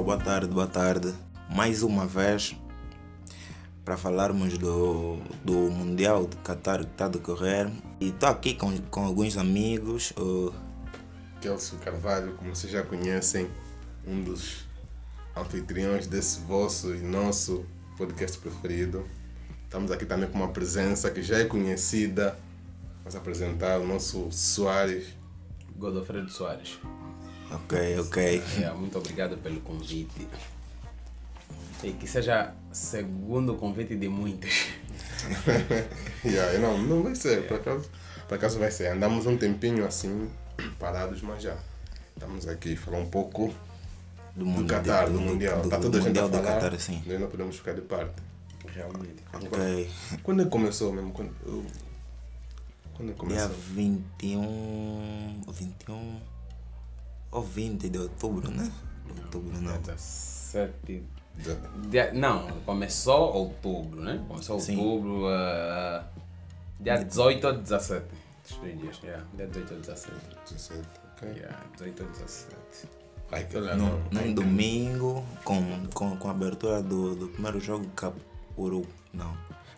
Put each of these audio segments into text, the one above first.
pessoal, boa tarde, boa tarde. Mais uma vez para falarmos do, do Mundial de Qatar que está a decorrer. E estou aqui com, com alguns amigos. Uh, Kelso Carvalho, como vocês já conhecem, um dos anfitriões desse vosso e nosso podcast preferido. Estamos aqui também com uma presença que já é conhecida. Vamos apresentar o nosso Soares. Godofredo Soares. Ok, ok. É, muito obrigado pelo convite. E que seja segundo convite de muitos. yeah, não, não vai ser, por acaso, por acaso vai ser. Andamos um tempinho assim, parados, mas já. Estamos aqui falar um pouco Do, do mundial, Qatar, do, Mundial. do- Está do toda a gente a Mundial falar, Qatar, sim. nós não podemos ficar de parte. Realmente. Ok. Quando é que começou mesmo? Quando, quando é que Dia começou? 21. 21 ou 20 de outubro, né? De outubro, não. 17. Já- Dia, não, começou outubro, né? Começou Sim. outubro. ah, dia 18 ou 17. Esses três dias, yeah. Dia 18 ou 17. 17, ok. Yeah, 18 ou 17. Ai, que olha, Num, domingo, com, com, com a abertura do, do primeiro jogo Capuru. Não.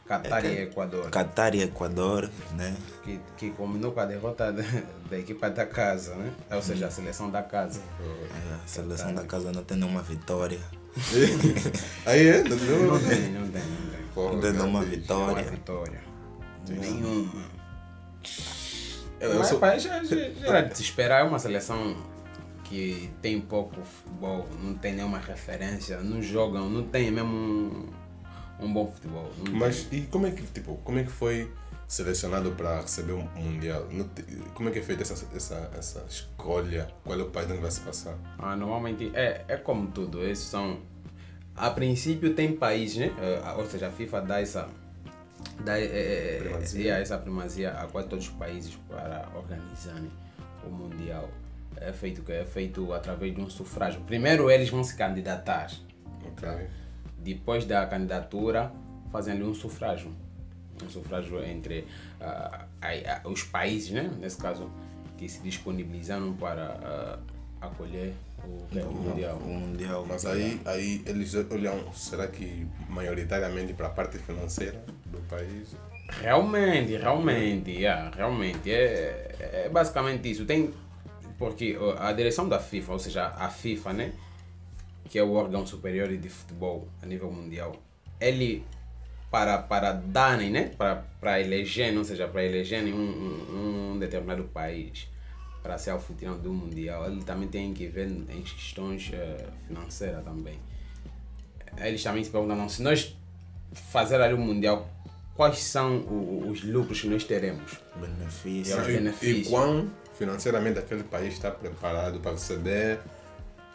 Qatar e Equador. Qatar e Equador, né? que, que combinou com a derrota da, da equipa da casa, né? Ou seja, a seleção da casa. É, A seleção da casa não tem nenhuma vitória. Aí é? Não, tem, não tem, não tem. Porra, Não tem nenhuma cara, Uma vitória. vitória. Nenhuma. Eu Mas, sou- já, já, já era de se esperar. É uma seleção que tem pouco futebol, não tem nenhuma referência, não jogam, não tem mesmo um, bom futebol. Mas e como é que, tipo, como é que foi selecionado para receber o Mundial? Como é que é feita essa, essa, essa escolha? Qual é o país onde vai se passar? Ah, normalmente é, é como tudo, esses são. A princípio tem países, né? Eh, Ou seja, a FIFA dá essa. Dá eh, eh, Primazia. eh, essa primazia a quase todos os países para organizarem o Mundial. É feito, que é feito através de um sufrágio. Primeiro eles vão se candidatar. Ok. Depois da candidatura, fazem ali um sufrágio. Um sufrágio entre ah, a- a- os países, né? nesse caso, que se disponibilizaram para ah, acolher o, o Mundial. O Mundial. Mas aí, aí eles olham, será que maioritariamente para a parte financeira do país? Realmente, realmente, yeah, realmente. É, é basicamente isso. Tem, porque a direção da FIFA, ou seja, a FIFA, né? Que é o órgão superior de futebol a nível mundial, ele, para, para darem, né? Para, para elegerem, ou seja, para elegerem um, um, um determinado país para ser anfitrião do mundial, ele também tem que ver em questões eh, financeiras também. Eles também se perguntam, não, se nós fazer ali o mundial, quais são o- os lucros que nós teremos? Benefício. Os E, benefícios. e quão financeiramente aquele país está preparado para receber,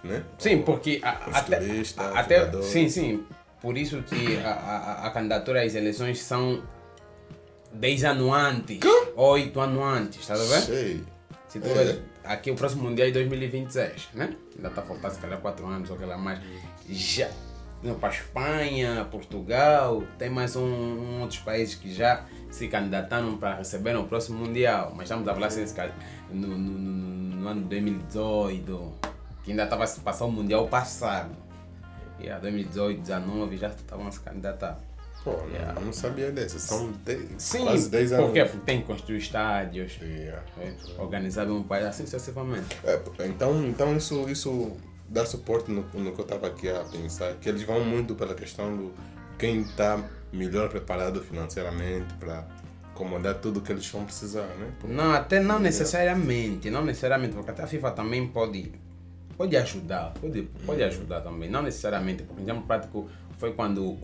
né? Sim, porque a- até, a- até sim, sim, por isso que a, a, a candidatura às eleições são 10 anos antes, 8 anos antes, está a ver? Sei. Se tu É. aqui o próximo mundial é 2026, né? Ainda está a faltar se calhar 4 anos ou aquela mais. Já para Espanha, Portugal, tem mais um, um outros países que já se candidataram para receber o próximo mundial. Mas estamos a falar assim, no, no, no, no ano 2018, que ainda estava se passar o mundial passado. E a 2018, 2019 já estavam a se candidatar. Pô, não, não sabia dessa. São Sim, quase 10 anos. Porque tem que construir estádios, Yeah. é, organizar um país assim sucessivamente. É, então, então isso, isso dá suporte no, no que eu estava aqui a pensar, que eles vão muito pela questão do quem está melhor preparado financeiramente para acomodar tudo que eles vão precisar, né? Não, até não necessariamente, não necessariamente, porque até a FIFA também pode, pode ajudar, pode, pode ajudar também, não necessariamente, porque exemplo prático foi quando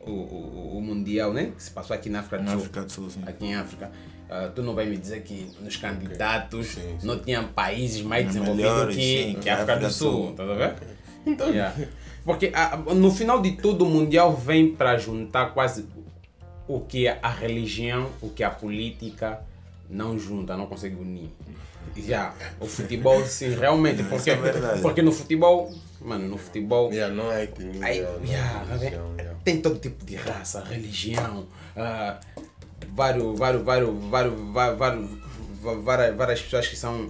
o, o, o Mundial, né, que se passou aqui na África do Sul, África do Sul, aqui em África, ah, tu não vai me dizer que nos candidatos Sim, sim. não tinha países mais desenvolvidos Melhores, que, que a África do Sul, tá vendo? Então, porque ah, no final de tudo o Mundial vem para juntar quase o que a religião, o que a política não junta, não consegue unir. Já, o futebol sim, realmente, porque, é porque no futebol, mano, no futebol Yeah, não é etnia, Aí, é yeah, religião, yeah. tem todo tipo de raça, religião, ah, vários, vários, vários, vários, vários, várias, várias pessoas que são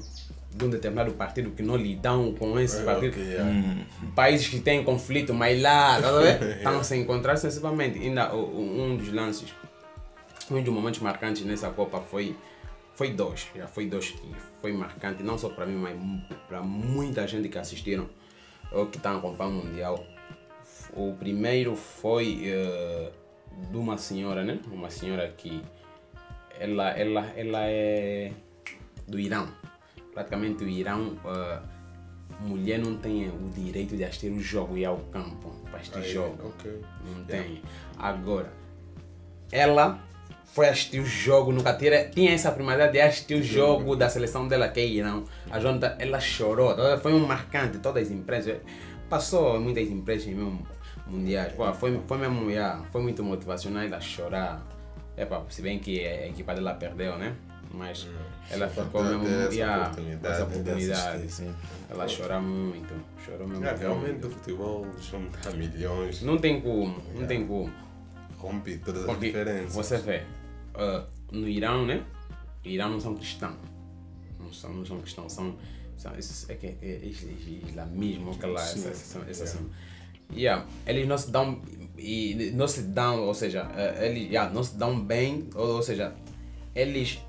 de um determinado partido que não lidam com esse É, partido. ok, yeah. Países que têm conflito, mas lá, tá estão a se encontrar sensivelmente. Ainda um dos lances, um dos momentos marcantes nessa Copa foi, foi dois. Já foi dois que foi marcante, não só para mim, mas para muita gente que assistiram ou que estão acompanhando o Mundial. O primeiro foi eh, de uma senhora, né? Uma senhora que ela, ela, ela é do Irão. Praticamente o Irão, eh, mulher não tem o direito de assistir o jogo e ao campo para assistir Aí, jogo. ok. Não tem. Agora, ela foi assistir o jogo, nunca tinha, tinha essa primazia de assistir o jogo da seleção dela, que é Irão. A Jonathan, ela chorou, foi um marcante, todas as empresas. Passou muitas empresas mesmo mundiais. Pô, foi, foi mesmo, yeah, foi muito motivacional ela chorar. Epa, se bem que a equipa dela perdeu, né? Mas ela Só ficou mesmo essa yeah, oportunidade essa de oportunidade. assistir. Ela chora muito, chorou mesmo. Yeah, realmente o futebol junta milhões, Não tem como, não tem como. rompe todas as Porque diferenças. você vê, ah, no Irão, né? Irão não são cristãos. Não são, não são cristãos, são. são isso é que é, é is- is- islamismo, aquela. Essa, essa, essa, essa, yeah, eles não se dão. E não se dão, ou seja, eh, eles yeah, não se dão bem, ou, ou seja, eles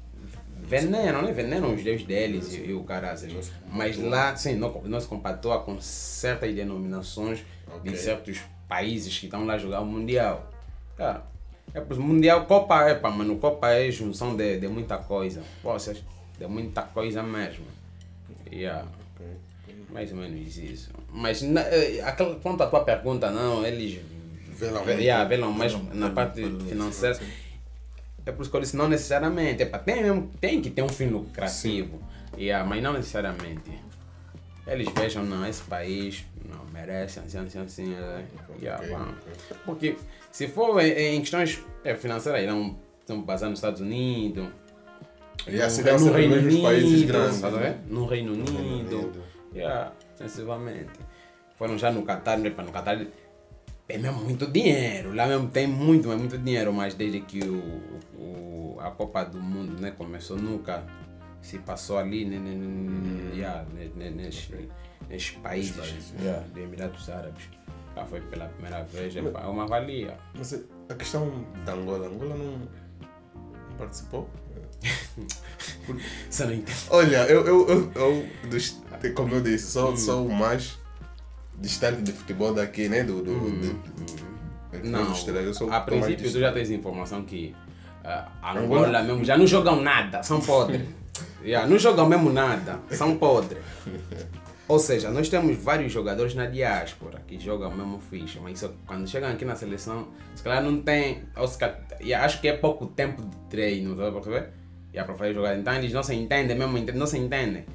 venenam, né? Venenam os deuses deles e, e o se Mas lá, sim, não, não se compactua com certas denominações Ok. de certos países que estão lá jogar o Mundial. Cara, é pro Mundial, Copa é, pá, mano, Copa é junção de, de muita coisa. Vocês, de muita coisa mesmo. Yeah. Mais ou menos isso. Mas na, eh, aquela, quanto à tua pergunta, não, eles Velam ve- yeah, velam mais Velam na parte financeira. É por isso que eu disse, não necessariamente. Epa, tem, mesmo- tem que ter um fim lucrativo, yeah, mas não necessariamente. Eles vejam, não, esse país não merece, assim, assim, assim. é, yeah, Ok, vão. ok. Porque se for em, questões é, financeiras, irão estão baseados nos Estados Unidos, E no- segurança no Reino mesmos países Unido, grandes. né? no Reino Reino Unido, Unido. yeah, sensivelmente. Foram já no Qatar, né? Para no Qatar é mesmo muito dinheiro, lá mesmo tem muito, mas muito dinheiro, mas desde que o, o, a Copa do Mundo né, começou, nunca se passou ali né, né, né, yeah, nesses, nesses países, países, yeah, dos Emirados Árabes. Já foi pela primeira vez, é uma valia. Mas a questão da Angola, Angola não, não participou? Você não entende? Olha, eu, eu, eu, eu como eu disse, sou, sou o mais distante de futebol daqui, né? Do, do, Hum, Não, os três. Eu sou a princípio tu já tens informação que ah, Angola- Angola mesmo já não jogam nada, são podres. Yeah, não jogam mesmo nada, são podres. Ou seja, nós temos vários jogadores na diáspora que jogam mesmo ficha, mas só quando chegam aqui na seleção, se calhar não tem. Ou se calhar, e acho que é pouco tempo de treino, sabe? E a para fazer jogar. Então eles não se entendem mesmo, não se entendem.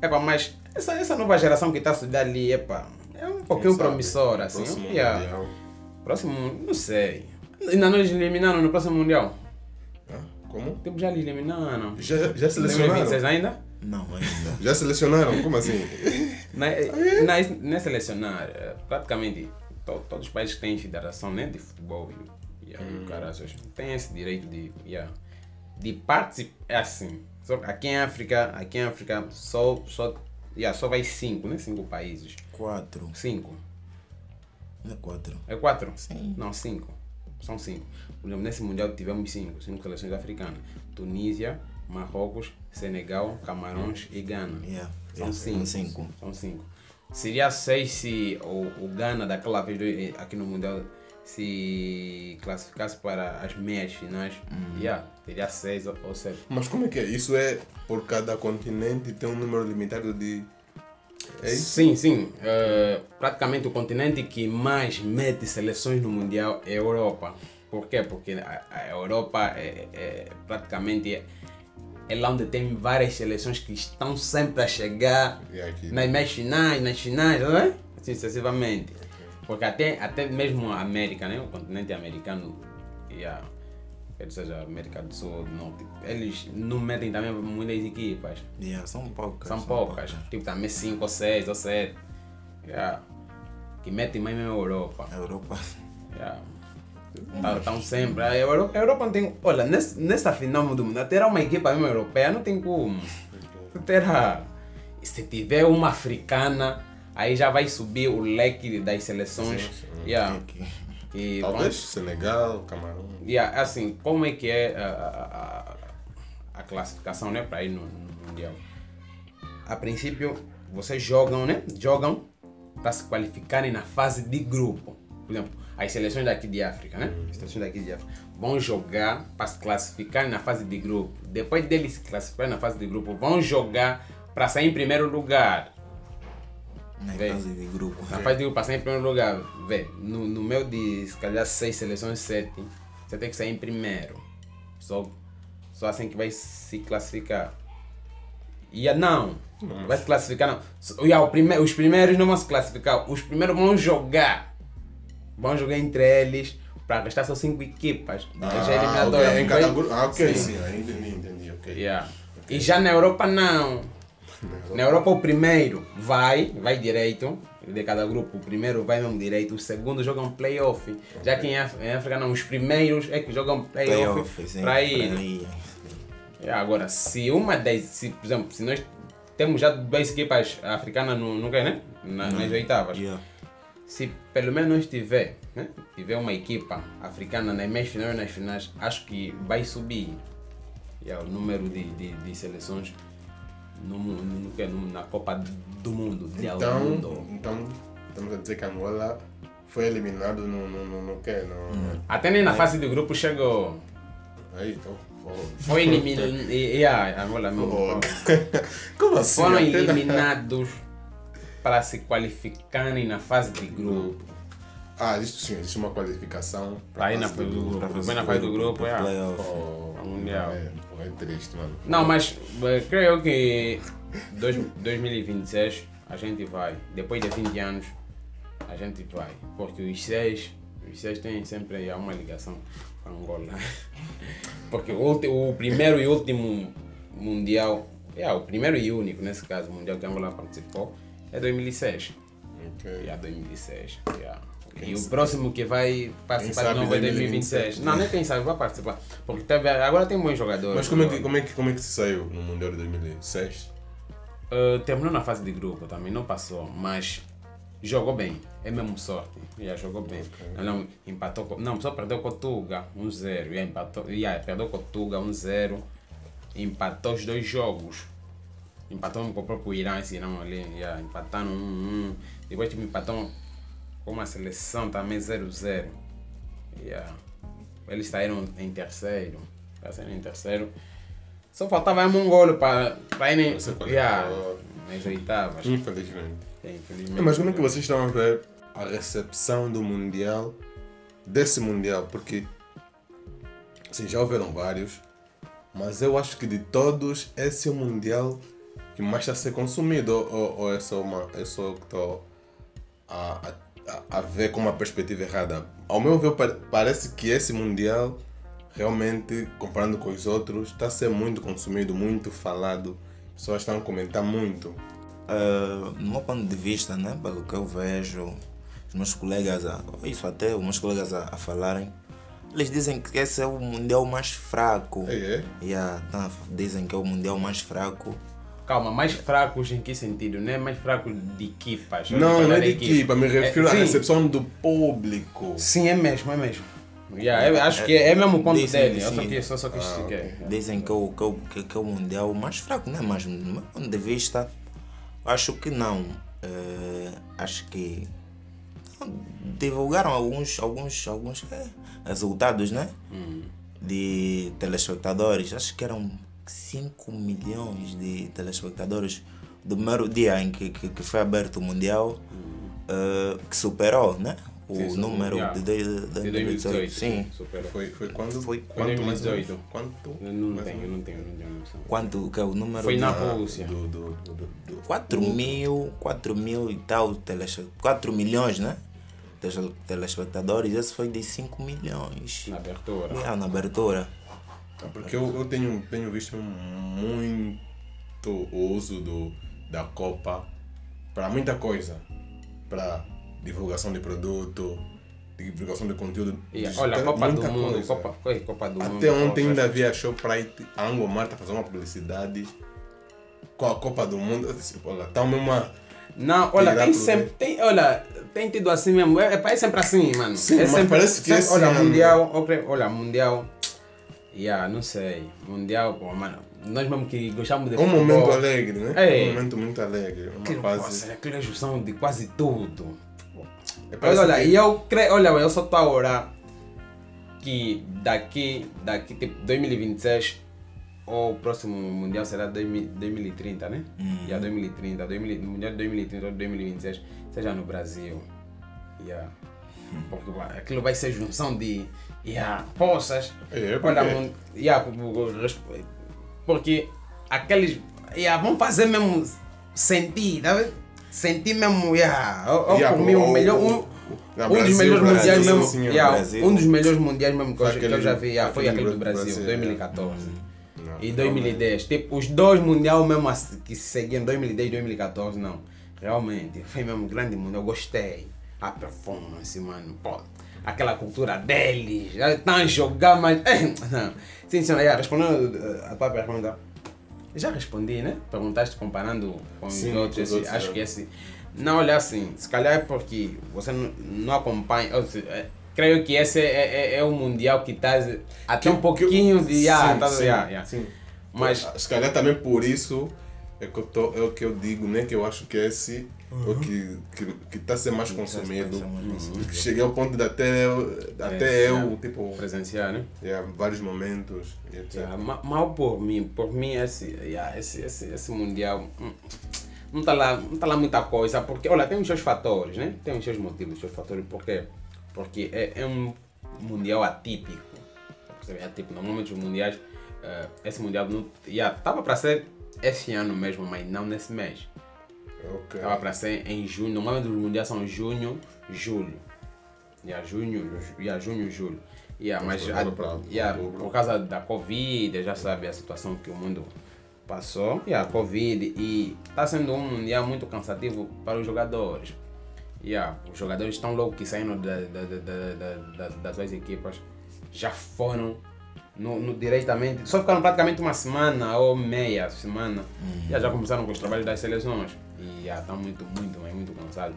Epa, mas essa, essa nova geração que está a estudar ali, epa, é um pouquinho promissora, assim. Próximo yeah. Mundial. Próximo, não sei. Ainda não eles eliminaram no próximo Mundial. Como? Tipo, já eles eliminaram. Já, já 2026 selecionaram? ainda? Não, ainda. Já selecionaram? Como assim? Não é, não é- não é selecionar. é praticamente to- todos os países que têm federação né, de futebol e, e hum. caras, têm esse direito de, yeah, de participar. É assim. Só que aqui em África, aqui em África só, só, yeah, só vai cinco, né? Cinco países. Quatro. Cinco. Não é quatro. É quatro? Sim. Não, cinco. São cinco. Por exemplo, nesse Mundial tivemos cinco, cinco seleções africanas. Tunísia, Marrocos, Senegal, Camarões e Gana. Yeah. São cinco. cinco. São cinco. Seria seis se o, o Ghana daquela vez do- aqui no Mundial se classificasse para as meias finais. Yeah, teria seis ou, ou sete. Mas como é que é? Isso é por cada continente tem um número limitado de. É? Sim, sim. Eh, praticamente o continente que mais mete seleções no Mundial é a Europa. Por quê? Porque a, a Europa é, é praticamente é, lá onde tem várias seleções que estão sempre a chegar aqui? nas meias finais, nas finais, não é? Assim sucessivamente. Porque até, até mesmo a América, né? o continente americano, e a, quer seja a América do Sul, do Norte, eles não metem também muitas equipas. Yeah, são poucas. São poucas. Tipo, também 5 ou 6 ou 7. Yeah. Que metem mais mesmo a Europa. A Europa. Yeah. Estão sempre. A Europa, a Europa não tem. Olha, nesse, nessa final do mundo, terá uma equipa mesmo europeia, não tem como. Terá. se tiver uma africana, aí já vai subir o leque das seleções. Sim, sim. Yeah. Que Talvez Senegal, Camarão. Yeah, assim, como é que é a, a, a- a classificação né, para ir no, no Mundial? A princípio, vocês jogam, né? Jogam para se qualificarem na fase de grupo. Por exemplo, as seleções daqui de África, né? As seleções daqui de África vão jogar para se classificarem na fase de grupo. Depois deles se classificarem na fase de grupo, vão jogar para sair em primeiro lugar. Na Vem. fase de grupo. Na fase de grupo, para sair em primeiro lugar, vê, no, no meu de se calhar seis seleções, sete, você tem que sair em primeiro. Só, só assim que vai se classificar. E a não, vai se classificar não. Os primeiros não vão se classificar, os primeiros vão jogar. Vão jogar entre eles para restar só cinco equipas. já é eliminatória. ok, em cada grupo. Ah, ok, Sim. sim, aí entendi, entendi, ok. Yeah. E já na Europa não. Na Europa o primeiro vai, vai direito, de cada grupo, o primeiro vai mesmo direito, o segundo jogam playoff. Já que em, Áf- em África não, os primeiros é que jogam playoff, sim. para ir. É, Agora, se uma das, se, por exemplo, se nós temos já duas equipas africanas no, no quê, né? Na- nas oitavas. Yeah. Se pelo menos tiver, né? tiver uma equipa africana nas meias finais nas finais, acho que vai subir yeah, o número de, de, de seleções no, no, que, no, na Copa do Mundo. De Então, mundo. então, estamos a dizer que Angola foi eliminado no, no, no, no quê? No, Até nem na fase de grupo chegou. Aí, então. Foi eliminado. a Angola mesmo. Como assim? Foram eliminados para se qualificarem na fase de grupo. Ah, existe sim, existe uma qualificação. Para ir na fase do grupo. Foi na fase do grupo, é. o Mundial. É, é triste, mano. Não, mas creio que dois, 2026 a gente vai. Depois de 20 anos a gente vai. Porque os seis, os seis têm sempre uma ligação com Angola. Porque o, o primeiro e último mundial, é o primeiro e único nesse caso, mundial que Angola participou, é 2006. Ok. Yeah, 2006. Yeah. E o próximo que vai participar de novo é 2027. 2026. Não, nem quem sabe, vai participar. Porque teve, agora tem bons jogadores. Mas como é, que, como, é que, como é que se saiu no Mundial de 2006? Uh, terminou na fase de grupo também, não passou, mas jogou bem, é mesmo sorte. Já jogou bem. Não, não, empatou com, não, só perdeu com o Tuga 1-0. Já empatou, já perdeu com o Tuga 1-0. Empatou os dois jogos. Empatou com o próprio Irã, esse Irã ali, já empataram 1-1. Depois tipo, empatou com uma seleção também 0-0. Yeah. Eles saíram em terceiro. Saíram em terceiro. Só faltava um golo para para irem yeah, nas oitavas. Infelizmente. É, infelizmente. Mas como é que vocês estão a ver a recepção do Mundial, desse Mundial? Porque, assim, já houveram vários, mas eu acho que de todos, esse é o Mundial que mais está a ser consumido. Ou, ou é só uma. É só que estou a, a, a ver com uma perspectiva errada. Ao meu ver, pa- parece que esse Mundial, realmente, comparando com os outros, está a ser muito consumido, muito falado. Pessoas estão a comentar muito. Uh, no meu ponto de vista, né, pelo que eu vejo, os meus colegas, a, isso até os meus colegas a, a falarem, eles dizem que esse é o mundial mais fraco. É, é? Yeah, tá, dizem que é o mundial mais fraco. Calma, mais fracos em que sentido? Não é mais fraco de equipas. Não, não é de equipa, me refiro É, à sim. recepção do público. Sim, é mesmo, é mesmo. Yeah, eu acho que é, é mesmo o ponto Dizem, dele. Eu só quis, só, só quis Ah, que- Dizem que é o, que, é o, que, que é o mundial mais fraco, né? Mas no meu ponto de vista, acho que não. Eh, acho que divulgaram alguns, alguns, alguns eh, resultados, né? De telespectadores. Acho que eram 5 milhões de telespectadores do primeiro dia em que, que, que foi aberto o Mundial, eh, que superou, né? O Sim, número de, de, de, De 2018. 2018. Sim. superou. Foi, foi quando? Foi quanto mais ou menos? 2018. Quanto? Eu não tenho, eu não tenho, não tenho noção. Quanto que é o número? Foi na Ah, Rússia. Do, do, do, do, do- 4 mil, 4 mil e tal, teles, 4 milhões, né? Tele- Telespectadores, esse foi de 5 milhões. Na abertura. Ah, na abertura. Ah, Porque eu, eu tenho, tenho visto muito o uso do, da Copa para muita coisa. Para divulgação de produto, divulgação de conteúdo. Digital, olha, Copa do Mundo, coisa. Copa, Copa do Mundo. Até ontem ainda havia Shoprite, a Angomar está fazendo uma publicidade com a Copa do Mundo, olha, tá mesmo a... Não, olha, tem sempre. Tem, olha, tem tido assim mesmo. É, é sempre assim, mano. Sim, é mas sempre, parece que sempre- esse Olha, ano- Mundial. Olha, Mundial. Yeah, não sei. Mundial, pô, mano. Nós mesmo que gostamos de um futebol, momento alegre, né? É. Um momento muito alegre, uma aquilo, fase... Nossa, aquilo é junção de quase tudo. É, olha, que- e eu creio, olha, eu só estou a orar que daqui, daqui tipo 2026 ou o próximo Mundial será 2000 2030, né? Yeah, 2030, 2000, Mundial de 2030 ou 2026 seja no Brasil. Yeah. Porque pá, aquilo vai ser junção de yeah, poças. É, porque- mun- yeah, porque aqueles yeah, vão fazer mesmo sentir, tá vendo? Sentir mesmo, yeah, eu, Yeah, por mim, o melhor, um, um dos melhores Brasil, mundiais mesmo, sim, yeah, Brasil. um dos melhores mundiais mesmo que, eu, que eu já vi, yeah, foi aquele do Brasil, Brasil, 2014. Não, E 2010, tipo, os dois mundial mesmo que se seguiam, 2010 e 2014, não. Realmente, foi mesmo grande mundial, eu gostei. A performance, mano, pô. Aquela cultura deles, estão a jogar, mas. Não. Sim, sim, yeah, respondendo eh, a tua pergunta, já respondi, né? Perguntaste comparando com Sim, os outros, acho é. que esse. Não, olha assim, se calhar é porque você não, não acompanha. ou seja, é, creio que esse é, é, é o mundial que está até um pouquinho de. ah, sim, tá- sim, yeah. sim. Mas Se calhar também por isso é, que eu tô, é o que eu digo, né? Que eu acho que esse é o que está que, que tá a ser mais consumido. Que Cheguei ao ponto de até, eu- até É, eu, yeah. tipo, presenciar, né? é, vários momentos. e etc. Yeah, ma- mal por mim, por mim esse, yeah, esse, esse, esse mundial hum, não está lá, não tá lá muita coisa, porque olha, tem os seus fatores, né? Tem os seus motivos, os seus fatores, por quê? Porque é, é um mundial atípico. Vê, atípico. Normalmente os mundiais, eh, esse mundial não yeah, tava para ser esse ano mesmo, mas não nesse mês. Ok. Estava para ser em junho. Normalmente os mundiais são junho, julho. Yeah, junho, yeah, junho, julho. Yeah, mas voltaram a- pra yeah, por causa da Covid, já sabe a situação que o mundo passou. Yeah, Covid e está sendo um mundial muito cansativo para os jogadores. Yeah, os jogadores estão logo que saindo da, da, da, da, da- da- das suas equipas. Já foram no, no- diretamente. Só ficaram praticamente uma semana ou meia semana. Já, já começaram com os trabalhos das seleções. E já estão muito, muito, mas muito cansados.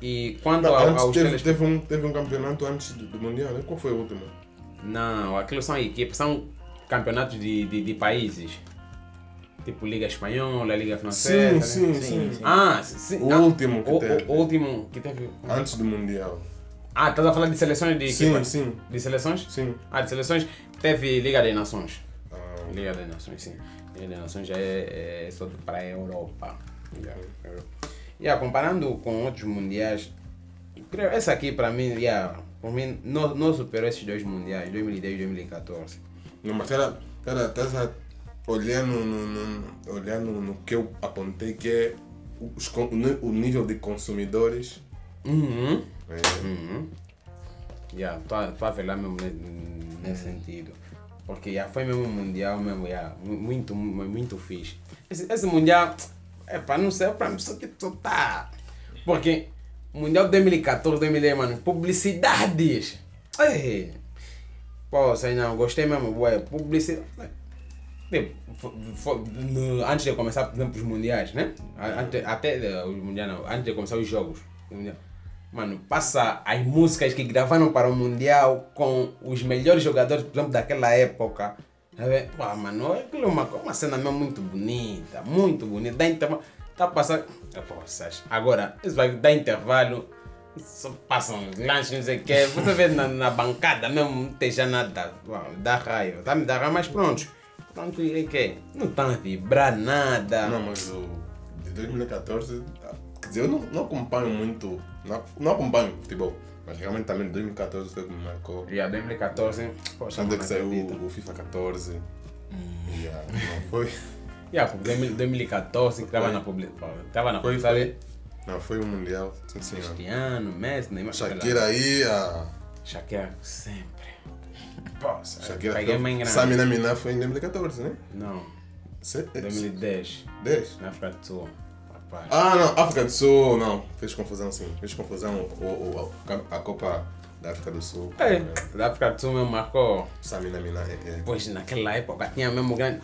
E quanto Não, ao- antes aos teve, teles- teve, um, teve um campeonato antes do, do Mundial, né? Qual foi o último? Não, aquilo são equipes, são campeonatos de, de, de países. Tipo Liga Espanhola, Liga Francesa. Sim, né? sim, sim. Ah, sim. O ah, último que o, teve. O, último que teve. Antes do Mundial. Ah, estás a falar de seleções de Sim, sim. De seleções? Sim. Ah, de seleções. Teve Liga das Nações. Ah, Liga das Nações, sim. Liga das Nações já é, é só para a Europa. Yeah. Yeah, comparando com outros mundiais, creio, essa aqui para mim, yeah, por mim, não, não superou esses dois mundiais, 2010 e 2014. Não, mas era, era, estás a olhar no, no, olhar no, que eu apontei que é os, o nível de consumidores. Uhum. É, Uhum. Yeah, tô, a- tô mesmo ne- nesse sentido. Porque yeah, foi mesmo um mundial mesmo, yeah, mu- muito, mu- muito fixe. Esse, esse mundial, é para não ser para mim, só que tu tá. Porque Mundial 2014, 2010, mano, publicidades. Ei. Pô, sei não, gostei mesmo, ué, publicidade. Tipo, antes de começar, por exemplo, os mundiais, né? A- Ante, até eh, os mundiais não, antes de começar os jogos. Mano, passa as músicas que gravaram para o mundial com os melhores jogadores, por exemplo, daquela época. Tá? Pô, mano, aquilo é uma, uma cena mesmo muito bonita, muito bonita. Dá intervalo, tá passando. Poças. Agora, isso vai dar intervalo. Só passam lanches, não sei o quê. Você vê na, na bancada mesmo, não tem já nada. Dá raiva. Tá me dá raiva, mas pronto. Pronto, e que? Não estão a vibrar nada. Não, mas o de 2014, ah, quer dizer, eu não, não acompanho muito, não, não acompanho futebol, mas realmente também 2014 foi o que me marcou. E a 2014, poxa, Quando é que saiu o, o FIFA 14? Yeah, não foi? E a 2014, que estava na publicidade. Estava na publicidade Não, foi o Mundial, sim. Cristiano, Messi, Neymar. Shakira aí, a Shakira sempre. Poxa, Shakira, peguei mais grande. Samina Mina foi em 2014, né? Não, Se- 2010, 10? na África do Sul. Rapaz. Ah, não, África do Sul, não. Fez confusão sim. Fez confusão o, o, a, a Copa da África do Sul. É, da África do Sul mesmo marcou. Samina Mina, é, é. Pois naquela época tinha mesmo grande.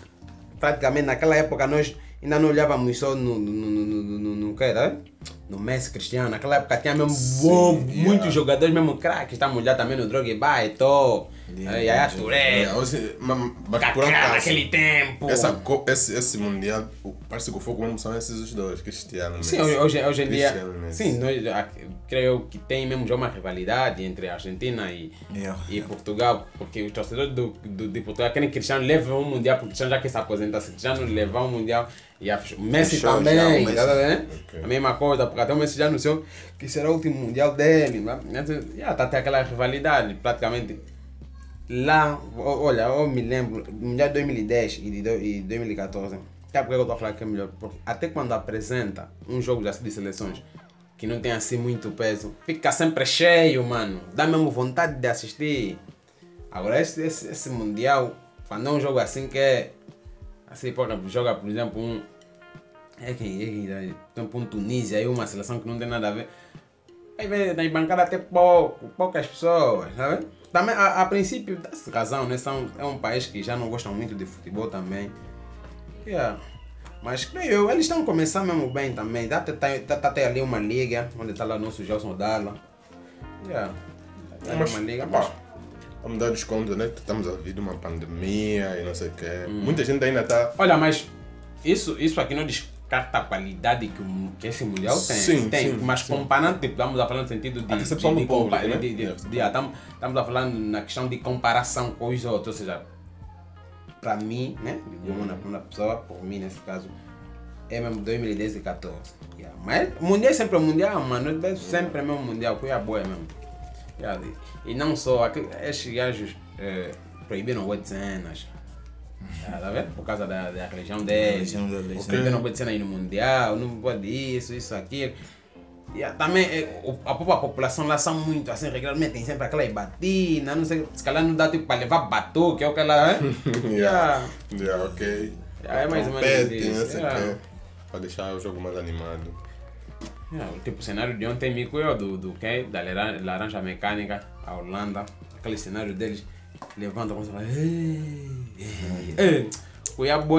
Praticamente naquela época nós ainda não olhávamos só no, no, no, no, no, no, que era? no Messi Cristiano. Naquela época tinha mesmo bom, yeah. muitos jogadores mesmo craques. Estamos olhando também no Drogba, Eto'o, Yeah, Yaya yeah. Touré, É, hoje, ma- mas por Kaká acaso, naquele tempo. essa, esse, esse mundial, parece que o foco mesmo são esses os dois, Cristiano e Sim, Messi. hoje, hoje, em dia, Messi. sim, nós, a- creio que tem mesmo já uma rivalidade entre a Argentina e, Yeah. e Portugal, porque os torcedores do, do, de Portugal querem que Cristiano leve um Mundial, porque Cristiano já quer se aposentar, se Cristiano levar um Mundial, e a, o Messi Fechou também, já, o Messi. tá vendo? Ok. A mesma coisa, porque até o Messi já anunciou que será o último Mundial dele, né? Então, já está até aquela rivalidade, praticamente. Lá, olha, eu me lembro, de 2010 e de do- e 2014, sabe por que eu estou a falar que é melhor? Porque até quando apresenta um jogo de seleções que não tem assim muito peso, fica sempre cheio, mano. Dá mesmo vontade de assistir. Agora, esse, esse, esse Mundial, quando é um jogo assim que é. Assim, pô, joga, por exemplo, um. É quem? É quem? é, Por exemplo, um Tunísia, aí uma seleção que não tem nada a ver. Aí vem na bancada até pouco, poucas pessoas, sabe? Também, a, a princípio, dá-se razão, né? São, é um país que já não gosta muito de futebol também. Yeah. Mas creio eu, eles estão começando mesmo bem também. Dá até, tá, tá, tá ali uma liga, onde está lá o nosso Gelson Dalla. Yeah. Tá Mas, uma liga, mas... vamos dar desconto, né? Estamos a vir uma pandemia e não sei o quê. Hum. Muita gente ainda está. Olha, mas isso, isso aqui não descarta a qualidade que, o- que esse Mundial tem. Sim, tem sim, mas sim. comparando, tipo, estamos a falar no sentido de. A de, do público, compa- né? de- de- É. de- ah, Estamos estamos a falar na questão de comparação com os outros. Ou seja, para mim, né? Digamos na primeira pessoa, por mim nesse caso, é mesmo 2010 e 14. Yeah. Mas Mundial é sempre o Mundial, mano. É sempre mesmo Mundial, coisa boa mesmo. Yeah. E não só, aquele- esses gajos eh, proibiram web cenas. Ah, tá vendo? Por causa da, da religião deles, Porque né? não pode ser aí no Mundial, não pode isso, isso, aquilo. E também o- a, própria população lá são muito assim, regularmente tem sempre aquela batina, não sei, se calhar não dá tipo para levar batuque, é o que ela é. Yeah. Yeah, ok. Yeah, é mais ou menos isso, o yeah. quê. Para deixar o jogo mais animado. Yeah, tipo o cenário de ontem me cuidou do, do que? Da Lara- laranja mecânica, a Holanda, aquele cenário deles, levanta como se fala. Ei, ei, ei.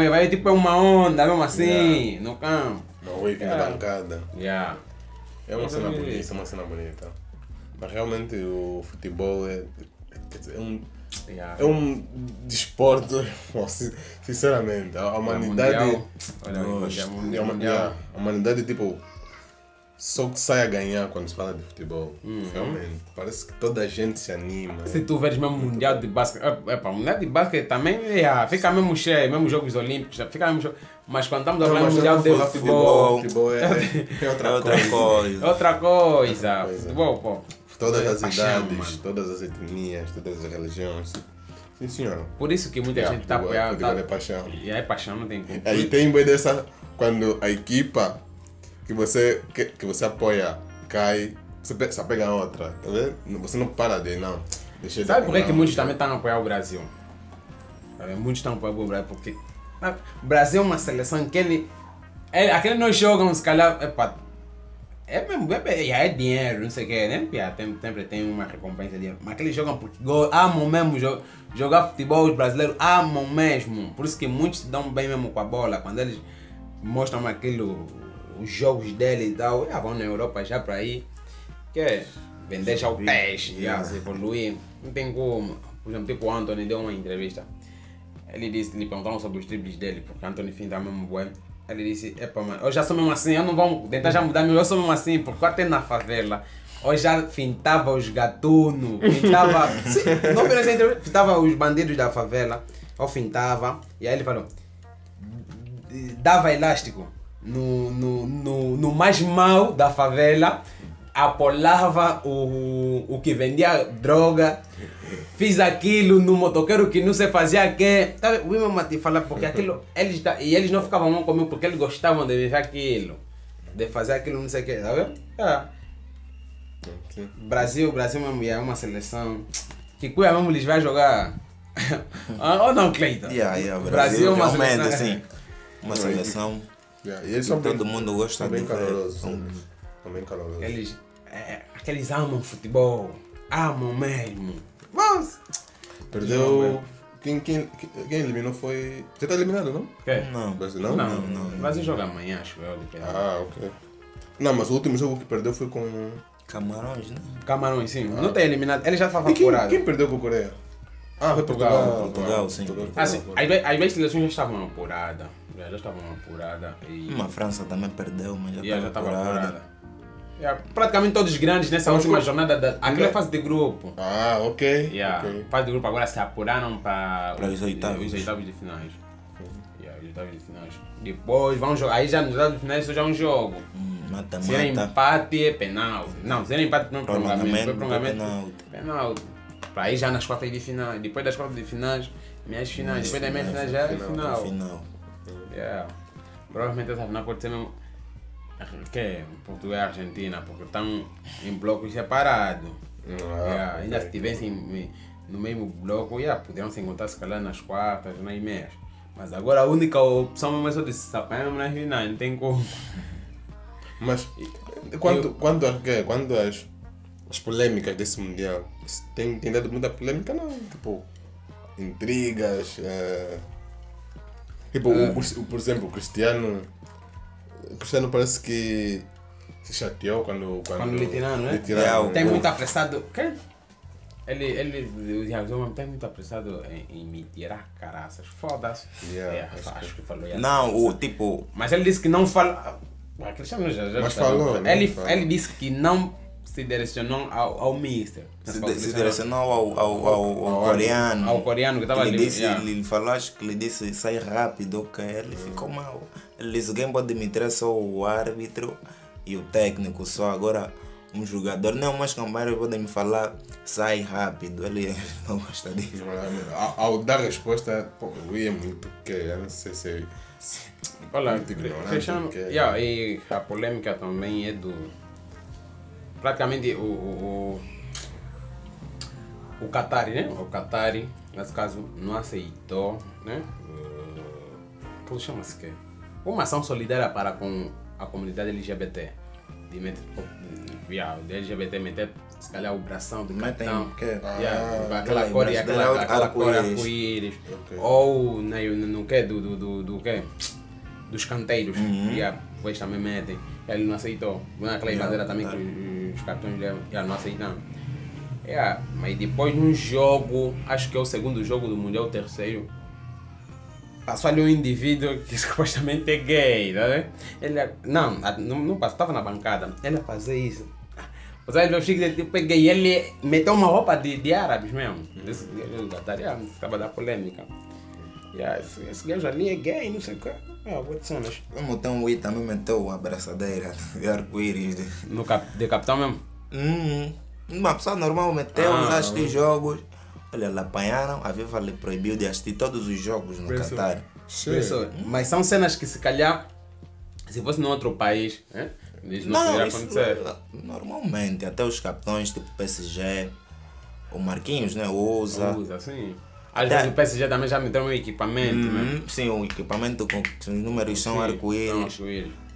Vai tipo é uma onda, mesmo assim, Yeah. no campo. Uma wave Yeah. na bancada. Yeah. É uma cena bonita, é uma cena bonita. Mas realmente o futebol é, quer dizer, é um Yeah. é um desporto, sinceramente, a humanidade, Mundial, olha, mundial, é uma- yeah, a humanidade tipo só que sai a ganhar quando se fala de futebol. Realmente, parece que toda a gente se anima. Se tu vês mesmo mundial de basquete, é, é, pá, mundial de basquete também yeah, fica mesmo cheio, mesmo jogos olímpicos, fica mesmo jogo. Mas quando estamos a falar de mundial de futebol, futebol é, é outra, É outra coisa. é coisa. outra coisa. coisa. Futebol, pô. Todas É as paixão, idades, mano. todas as etnias, todas as religiões. Sim, senhor. Por isso que muita Yeah, gente está é- apoiando. futebol é Tá, paixão. e aí paixão não tem como. Aí tem bem dessa quando a equipa que você, que, que você apoia cai, você pe- se apega a outra, tá vendo? Você não para de não. Deixa de Sabe por que, que muitos também estão a apoiar o Brasil? Sabe, Muitos estão a apoiar o Brasil porque ah, o Brasil é uma seleção que ele. ele aquele não jogam, se calhar. Epa, é mesmo, é, é, é dinheiro, não sei o que, né? Yeah, tem, sempre tem uma recompensa de dinheiro. Mas aqueles jogam porque go- amam mesmo jo- jogar futebol, os brasileiros amam mesmo. Por isso que muitos se dão bem mesmo com a bola. Quando eles mostram aquilo, os jogos dele e tal, já vão na Europa já para aí. Que é vender já o peixe, já Yeah. se evoluir. Não tem como. Por exemplo, tipo o Anthony deu uma entrevista. Ele disse, lhe perguntaram sobre os dribles dele, porque Anthony Finn tá mesmo. Ele disse, epa mano, eu já sou mesmo assim, eu não vou tentar já mudar, mas eu sou mesmo assim, porque até na favela, eu já fintava os gatunos, fintava, Sim, não viram essa entrevista? Fintava os bandidos da favela, eu fintava, e aí ele falou, dava elástico no, no, no, no mais mau da favela, apolava o, o que vendia droga, fiz aquilo no motoqueiro que não se fazia que. Sabe, o mesmo te falar porque aquilo. Eles, e eles não ficavam mal comigo porque eles gostavam de viver aquilo. De fazer aquilo, não sei o que, tá vendo? É. Sim. Brasil, Brasil mesmo é uma seleção que cuia mesmo eles vai jogar. Ah, Ou não, Cleiton? Yeah, yeah, O Brasil, é uma realmente, seleção- assim, uma seleção Yeah, E eles são bem, todo mundo gosta são bem calorosos. São- São, são bem calorosos. Eles, é, aqueles amam futebol, amam mesmo. Mas, Perdeu, quem, quem, quem eliminou foi. Já está eliminado, não? Quer? Não. Brasil não? Não, não. O Brasil joga amanhã, acho eu. Ah, ok. Não, mas o último jogo que perdeu foi com. Camarões, né? Camarões, sim. Não tem eliminado. Ele já estava quem, apurado. quem perdeu com a Coreia? Ah, foi Portugal. Portugal. Portugal, sim. Ah, sim. As duas- as duas seleções já estavam apuradas. Já, estavam apuradas. E... Uma França também perdeu, mas já estava apurada. apurada. Yeah, praticamente todos os grandes nessa última jornada. Da... Aquela é fase de grupo. Ah, ok. Yeah. ok. Fase de grupo agora se apuraram para Para os oitavos. Os oitavos de finais. Yeah, os oitavos de finais. Depois vão jogar. Aí já nos oitavos de finais só já é um jogo. Hum, Mata, Se mata. empate é penal. Não, se era empate não é prolongamento. Foi Prolongamento, penalti. Penal. Para aí já nas quartas de finais. Depois das quartas de finais, meias finais. Depois das meias finais já é final, final. Final. Yeah. Provavelmente essa final pode ser mesmo. Que Portugal e Argentina, porque estão em blocos separados. Ah, Yeah. Ainda se tivessem no mesmo bloco, yeah, poderiam se encontrar se calhar nas quartas, nas meias. Mas agora a única opção mesmo é só de se apanhar nas finais, não tem como. Mas as- que- quando as, as polêmicas desse Mundial tem, tem dado muita polêmica, não? Tipo, intrigas. eh, tipo, o- por, o- por exemplo, o Cristiano. O Cristiano parece que se chateou quando. Quando, Quando lhe tiraram, né? lhe tiraram. Tem muito apressado. Quê? Ele, ele, o Diazão tem muito apressado em, em me tirar caraças. Foda-se. Yeah, É, acho acho, que falou. yeah. Não, o tipo. Mas ele disse que não fala. Ah, Cristiano já, já Mas sabe. falou, né? Ele, Falou. ele disse que não se direcionou ao, ao Mister. Se, de- se direcionou ao, ao, ao, ao Ao- coreano. ao coreano que estava ele ali, disse, yeah. ele falou, acho que ele disse sai rápido, ok? Ele ficou mal. Ele disse quem pode demitir só o árbitro e o técnico só. Agora um jogador, não, mas companheiros podem me falar sai rápido. Ele não gosta disso. Ao, ao dar resposta, pô, eu ia muito, porque eu não sei se. se- Olha, porque- yeah, e a polêmica também é do. Praticamente o. O, o, o Qatari, né? O Qatari, nesse caso, não aceitou, né? Uh, como chama-se que? Uma ação solidária para com a comunidade LGBT. De meter, yeah, de LGBT meter, se calhar, o bração do que Yeah, Ah, aquela cor e aquela, aquela cor arco-íris. arco-íris. Ok. Ou no, no, no que? Do, do, do, do quê? Dos canteiros. Yeah, depois também metem. Ele não aceitou. Aquela Yeah, também tá. que os, os cartões levam. Yeah, não aceitaram. Yeah, mas depois num jogo, acho que é o segundo jogo do Mundial, o terceiro. Passou ali um indivíduo que supostamente é gay, tá vendo? Ele, não, a- não, não passou, estava na bancada. Ele ia fazer isso. Ele veio chique, tipo, é gay. Ele meteu uma roupa de, de árabes mesmo. Estava da polêmica. Yeah, esse, esse gajo ali é gay, não sei o que. Ah, what cenas. Como tem um I também meteu uma abraçadeira de arco-íris. de- No cap, de capitão mesmo? Hum, uma pessoa normal meteu Ah, lá assistir jogos. Olha, lhe apanharam, a FIFA lhe proibiu de assistir todos os jogos no Professor. Qatar. Professor, Mas são cenas que se calhar, se fosse num outro país, né? isso não, Não, poderia isso, acontecer. normalmente, até os capitães tipo PSG, o Marquinhos, né, usa. Usa, assim. Às vezes o PSG também já meteu um equipamento, né? Hum, sim, o equipamento com os números são arco-íris.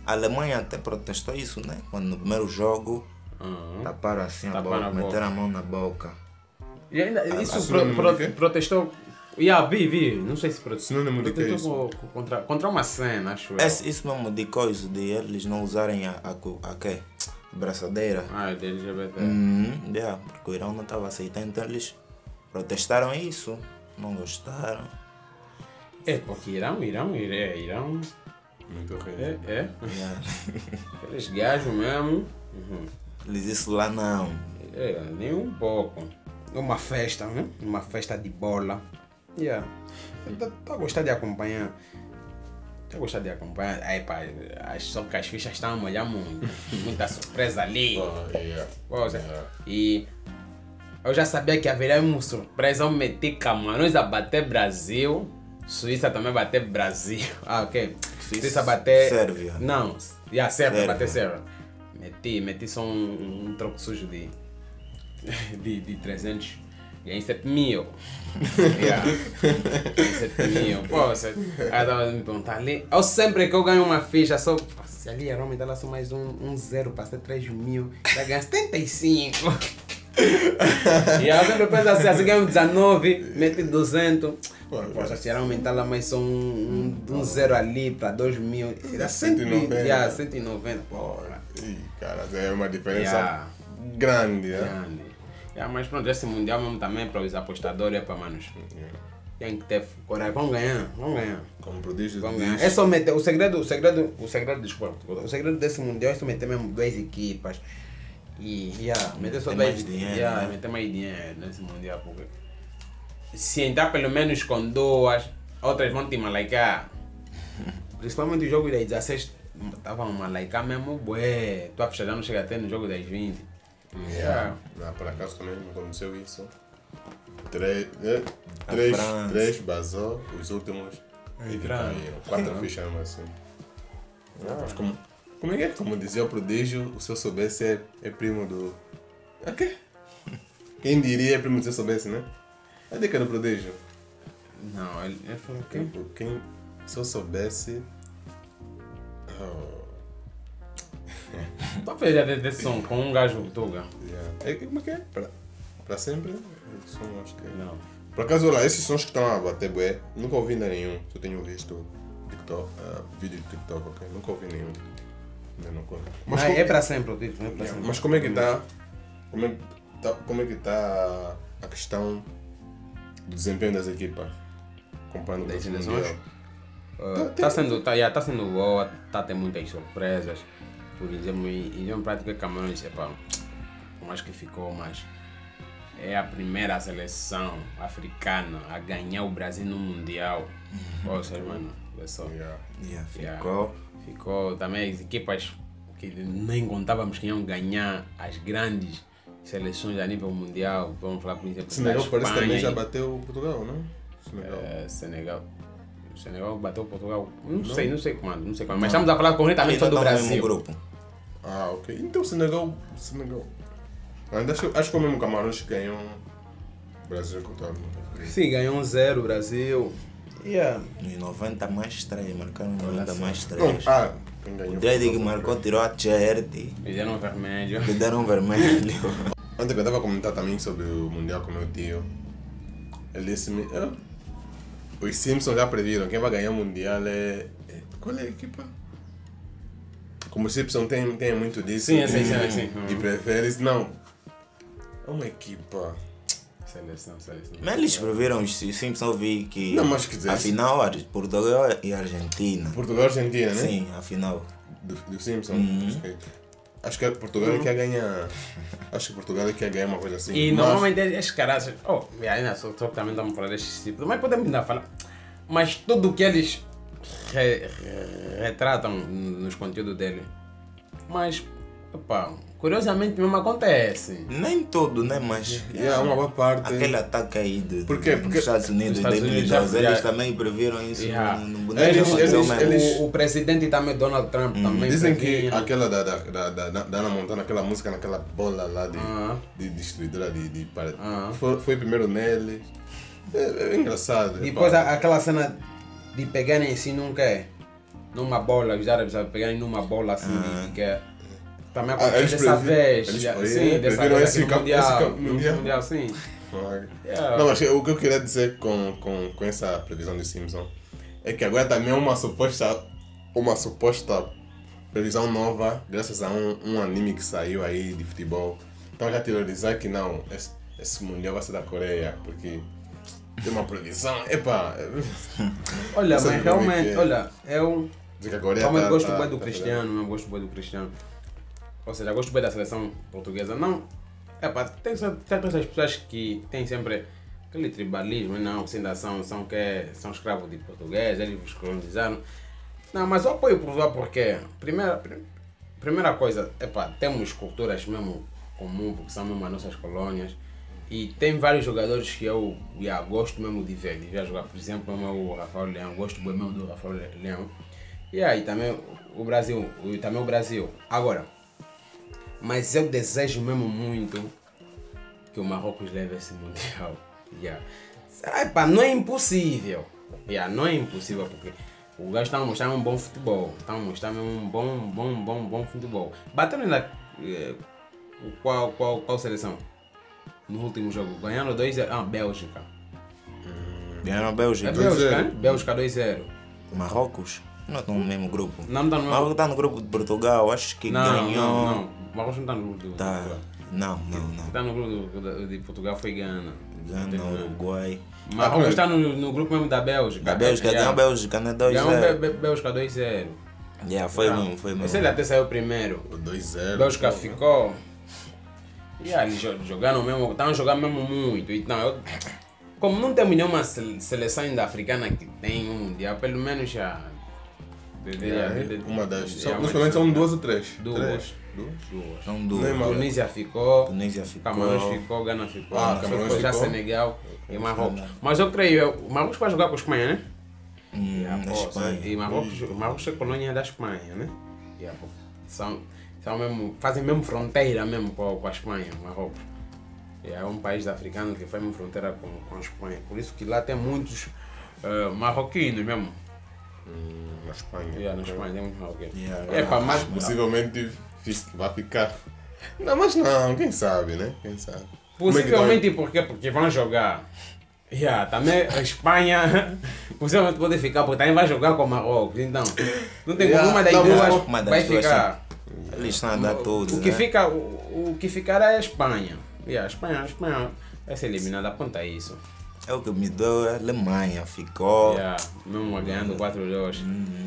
A Alemanha até protestou isso, né? Quando no primeiro jogo Aham. taparam assim a Taparam boca, meteram a mão na boca. E ainda, isso quê? pro, protestou. Yeah, vi, vi. Não sei se protestou. Sinônimo de que é co- contra, contra uma cena, acho eu. Esse, isso mesmo de coisa, de eles não usarem a, a, a quê? Braçadeira. Ah, é de LGBT. Uhum, yeah, porque o Irão não estava aceitando, então eles protestaram isso, não gostaram. É, porque Irão, Irão, é, Irão. Muito ruim. É, é. Yeah. Aqueles gajos mesmo. Uhum. Eles isso lá não. É, nem um pouco. Uma festa, né? Uma festa de bola. Yeah. Tá, tá a gostar de acompanhar. Tá a gostar de acompanhar. Aí, pá, só que as fichas estão a molhar muito. Muita surpresa ali. Ah, yeah. Poxa. Yeah. E eu já sabia que haveria uma surpresa. Eu meti Camarões a bater Brasil. Suíça também bater Brasil. Ah, ok. Suíça bater. Sérvia. Não, e a Sérvia Sérvia. bater Sérvia. Meti, meti só um, um troco sujo de, de, de 300. E aí 7 mil. yeah. 7 mil. Pô, você. Aí tava me perguntando ali. Eu sempre que eu ganho uma ficha, só. Se ali era homem, dá lá só mais um, um zero para ser 3 mil. Já ganha 75. e eu sempre penso assim, assim ganha um 19, mete 200. Poxa, se aumentar lá mais só um, um, um zero ali para 2 mil. Era 190. 190. 190, porra. Ih, cara, é uma diferença Yeah. grande, né? Grande. Yeah, mas pronto, esse mundial mesmo também para os apostadores é para manos. Tem que ter coragem. Vamos ganhar, vamos ganhar. Como prodígio Vamos ganhar. É só meter. O segredo, o segredo, o segredo, desculpa, o segredo desse mundial é só meter mesmo duas equipas. E yeah, meter só Meter duas mais dinheiro, yeah, né? meter mais dinheiro nesse mundial. Porque se entrar pelo menos com duas, outras vão te malaicar. Principalmente o jogo das 16 estavam malaicar mesmo, bué. Tu acha já não chega até no jogo das 20. Yeah. Ah, por acaso também aconteceu isso. Três, eh, três, três basou, os últimos Entraram. caíram. Quatro fichas mesmo assim. Mas como, como é que é? Como dizia o prodígio, o seu soubesse é, é primo do. É quê? Quem diria é primo do seu soubesse, né? É a dica do prodígio. Não, ele, ele falou o? Quem, quem se eu soubesse. Oh, Tu fez desse som com um gajo Tuga? yeah. é, como é que é? Pra, pra sempre? Som, acho que. Não. Por acaso, olha, esses sons que estão a bater bué, nunca ouvi ainda nenhum. Só tenho visto TikTok, ah, vídeo de TikTok, ok? Nunca ouvi nenhum. Não. Mas, Mas co- é para sempre o título, é sempre. mas como é que está? Como é tá, como é que tá a questão do desempenho das equipas? Comparando com Das seleções? Está sendo, tá, yeah, tá sendo boa, está a ter muitas surpresas. Por exemplo, em, em prática Camarões, epá, como acho que ficou, mas é a primeira seleção africana a ganhar o Brasil no Mundial. Ou seja, mano, Yeah. Yeah, Yeah. ficou. Ficou também as equipas que nem contávamos que iam ganhar as grandes seleções a nível mundial. Vamos falar, por exemplo, Senegal da parece que também já bateu Portugal, não? Senegal. é, Senegal. O Senegal bateu Portugal. Não, sei, não sei quando, não sei quando. Mas estamos a falar corretamente só do mesmo Brasil. grupo. Ah, ok. Então o Senegal. Senegal. Ainda acho, acho que o mesmo Camarões que ganhou o Brasil contra o Sim, ganhou um zero o Brasil. Yeah. Nos 90 mais 3, marcaram 90 mais Não, 3. ah, quem ganhou? O Dredd que marcou tirou a Charity, Fizeram vermelho. que deram vermelho. Ontem que eu estava a comentar também sobre o Mundial com meu tio, ele disse-me: "Ah, os Simpsons já previram, quem vai ganhar o Mundial é. é- Qual é a equipa? Como os Simpsons tem, tem muito disso. Sim, sim, sim, sim. E prefere isso, não. É uma equipa. Seleção, seleção. Mas eles previram os Simpsons, vi que. Não, mas quer dizer, Afinal, Portugal e Argentina. Portugal e Argentina, né? Sim, afinal. Do, do Simpsons. Acho que, acho que Portugal é que ia ganhar. Acho que Portugal é que ia ganhar uma coisa assim. E Mas- normalmente esses caras. Oh, ainda só, só que também estamos falando desses tipos. Mas podemos ainda falar. Mas tudo que eles re- re- retratam nos conteúdos dele. Mas, opa, curiosamente mesmo acontece. Nem tudo, né? Mas. É, uma boa parte. Aquele ataque aí do, Por quê? dos Porque- Estados Unidos em Dos Estados Unidos 2012, já- eles já- também previram isso Yeah. no, no. Eles- eles- eles- O, o presidente também, Donald Trump, também Dizem que previa. aquela da, da, da, da, da, Ana Montana, aquela música naquela bola lá de, Ah. de destruidora de, de para- Ah. foi, foi primeiro nele. É, é engraçado. Depois epá. a- aquela cena de pegarem assim nunca é numa bola, os árabes pegarem numa bola assim de, de que é. Também dessa previ- vez. já- é, sim, dessa esse campo- mundial, esse campo mundial. mundial, sim. Yeah. Não, mas o que eu queria dizer com, com, com essa previsão de Simpson é que agora também é uma suposta, uma suposta previsão nova, graças a um, um anime que saiu aí de futebol. Então já teorizar que não, esse, esse mundial vai ser da Coreia, porque tem uma previsão. Epa! Olha, mas é realmente, é? olha, eu realmente tá- gosto tá- bem do tá Cristiano, eu gosto bem do Cristiano. Ou seja, gosto bem da seleção portuguesa. Não, é pá, tem cer- certas pessoas que têm sempre aquele tribalismo, não, que ainda são, que, são escravos de português, eles os colonizaram. Não, mas eu apoio Portugal porque, primeira, prim- primeira coisa, é pá, temos culturas mesmo comum, porque são mesmo as nossas colônias. E tem vários jogadores que eu já gosto mesmo de ver, de ver jogar. Por exemplo, o Rafael Leão, gosto bem mesmo do Rafael Leão. E aí também o Brasil, o- também o Brasil. Agora, mas eu desejo mesmo muito que o Marrocos leve esse Mundial. Yeah. Epa, não é impossível. Yeah, não é impossível porque o gajo está a mostrar um bom futebol. Está a mostrar mesmo um bom, bom, bom, bom futebol. Batendo ainda. eh, qual, qual, qual seleção? no último jogo. Ganhando 2-0. Ah, Bélgica. Ganharam a É Bélgica. Bélgica, 2-0. hein? Bélgica 2-0. Marrocos? Não estão no mesmo grupo. Não, não tá no mesmo Marrocos está no grupo de Portugal, acho que Não, ganhou. não, não. Marrocos não tá no grupo do Tá. Portugal. Não, não, não. Está no grupo do- de Portugal foi Gana. Gana, Uruguai. Marrocos Ah, está no, no grupo mesmo da Bélgica. Da Bélgica, ganhou a Bélgica, né? 2 Ganhou Bé- 0 Bé- Bélgica 2-0. Yeah, foi mesmo, foi Esse mesmo. ele até saiu primeiro. O 2-0. Bélgica pô, ficou. E ali jo- jogando mesmo, estavam jogando mesmo muito. Então, eu, como não temos nenhuma sele- seleção ainda africana que tem um mundial, pelo menos já. Yeah, de- de- Uma das. de- São, de- nos momentos são duas ou três? Duas. Três. Duas? Duas. São duas. Tunísia ficou, Tunísia ficou. Camarões ficou, Gana ficou, Ah, Camarões ficou, já ficou. Senegal e Marrocos. Mas eu creio, o Marrocos vai jogar com a Espanha, né? Hum, Yeah, na pô, Espanha. E Marrocos, Marrocos é colônia da Espanha, né? Yeah, pô. são, são mesmo, fazem mesmo fronteira mesmo com, com a Espanha, Marrocos. Yeah, é um país africano que faz mesmo fronteira com, com a Espanha. Por isso que lá tem muitos eh, marroquinos mesmo. Hum, na Espanha. Yeah, na Espanha tem muitos marroquinos. Yeah, É, pá, mas, Possivelmente vai ficar. Não, mas não, quem sabe, né? Quem sabe. É Possivelmente por quê? Porque vão jogar. Yeah, também a Espanha possivelmente pode ficar, porque também vai jogar com o Marrocos. Então, não tem Yeah, como uma das não, duas uma das vai duas, ficar. Eles estão a dar tudo. O que, né? fica, o, o que ficará é a Espanha. Yeah, a Espanha. A Espanha vai ser eliminada, aponta isso. É o que me deu a Alemanha, ficou. Yeah, mesmo ganhando 4-2.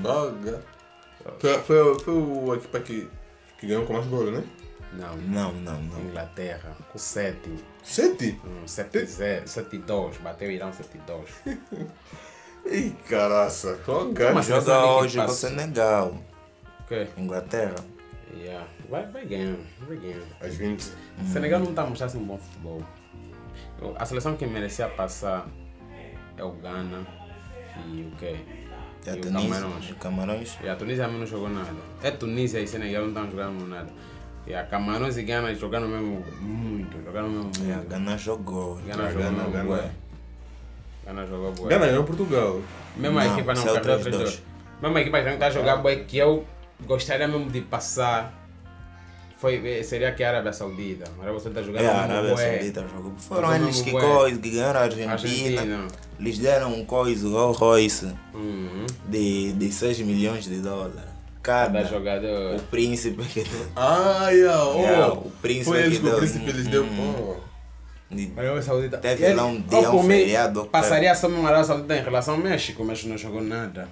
Droga. Foi, foi, foi o a equipa que, que ganhou com mais gols, né? Não, Não, não, não. Inglaterra, com 7. Sete? Hum, 7-0, 7-2. Bateu o Irão 7-2. Ih, caraça. Droga. Mas- Joga seleção que hoje com. Senegal, Ok? Inglaterra. Yeah. Vai, vai ganhando, vai ganhando. Às 20. Senegal não está a mostrar assim um bom futebol. A seleção que merecia passar é o Ghana e o quê? E a E o Tunísia, Camarões. o Camarões. E a Tunísia mesmo não jogou nada. É Tunísia e Senegal não estão jogando nada. E a Camarões e Ghana jogaram mesmo muito. Jogaram mesmo E a muito. Gana jogou. Ghana Ah, jogou Ghana, mesmo Ghana. bué. Ghana jogou bué. Gana ganhou Portugal. Mesmo a Não, equipa não perdeu 3-2. 3-2. Mesmo a equipa que não está a jogar bué que eu gostaria mesmo de passar. Foi, seria que a Arábia Saudita. A Arábia Saudita jogando É, a Arábia bué. Saudita jogou. Foram Jogou eles que, coisa, que ganharam a Argentina. Argentina. Lhes deram um coisa, Rolls Royce, Uhum. de, de 6 milhões de dólares. Cada Cada. jogador. O príncipe que deu. Ah, yeah, oh. Yeah, o príncipe Foi eles que que o deu. príncipe eles deu. Hum. Oh. Arábia Saudita. Teve Ele- lá um dia, um feriado. Passaria só mesmo a Arábia Saudita em relação ao México. O México não jogou nada.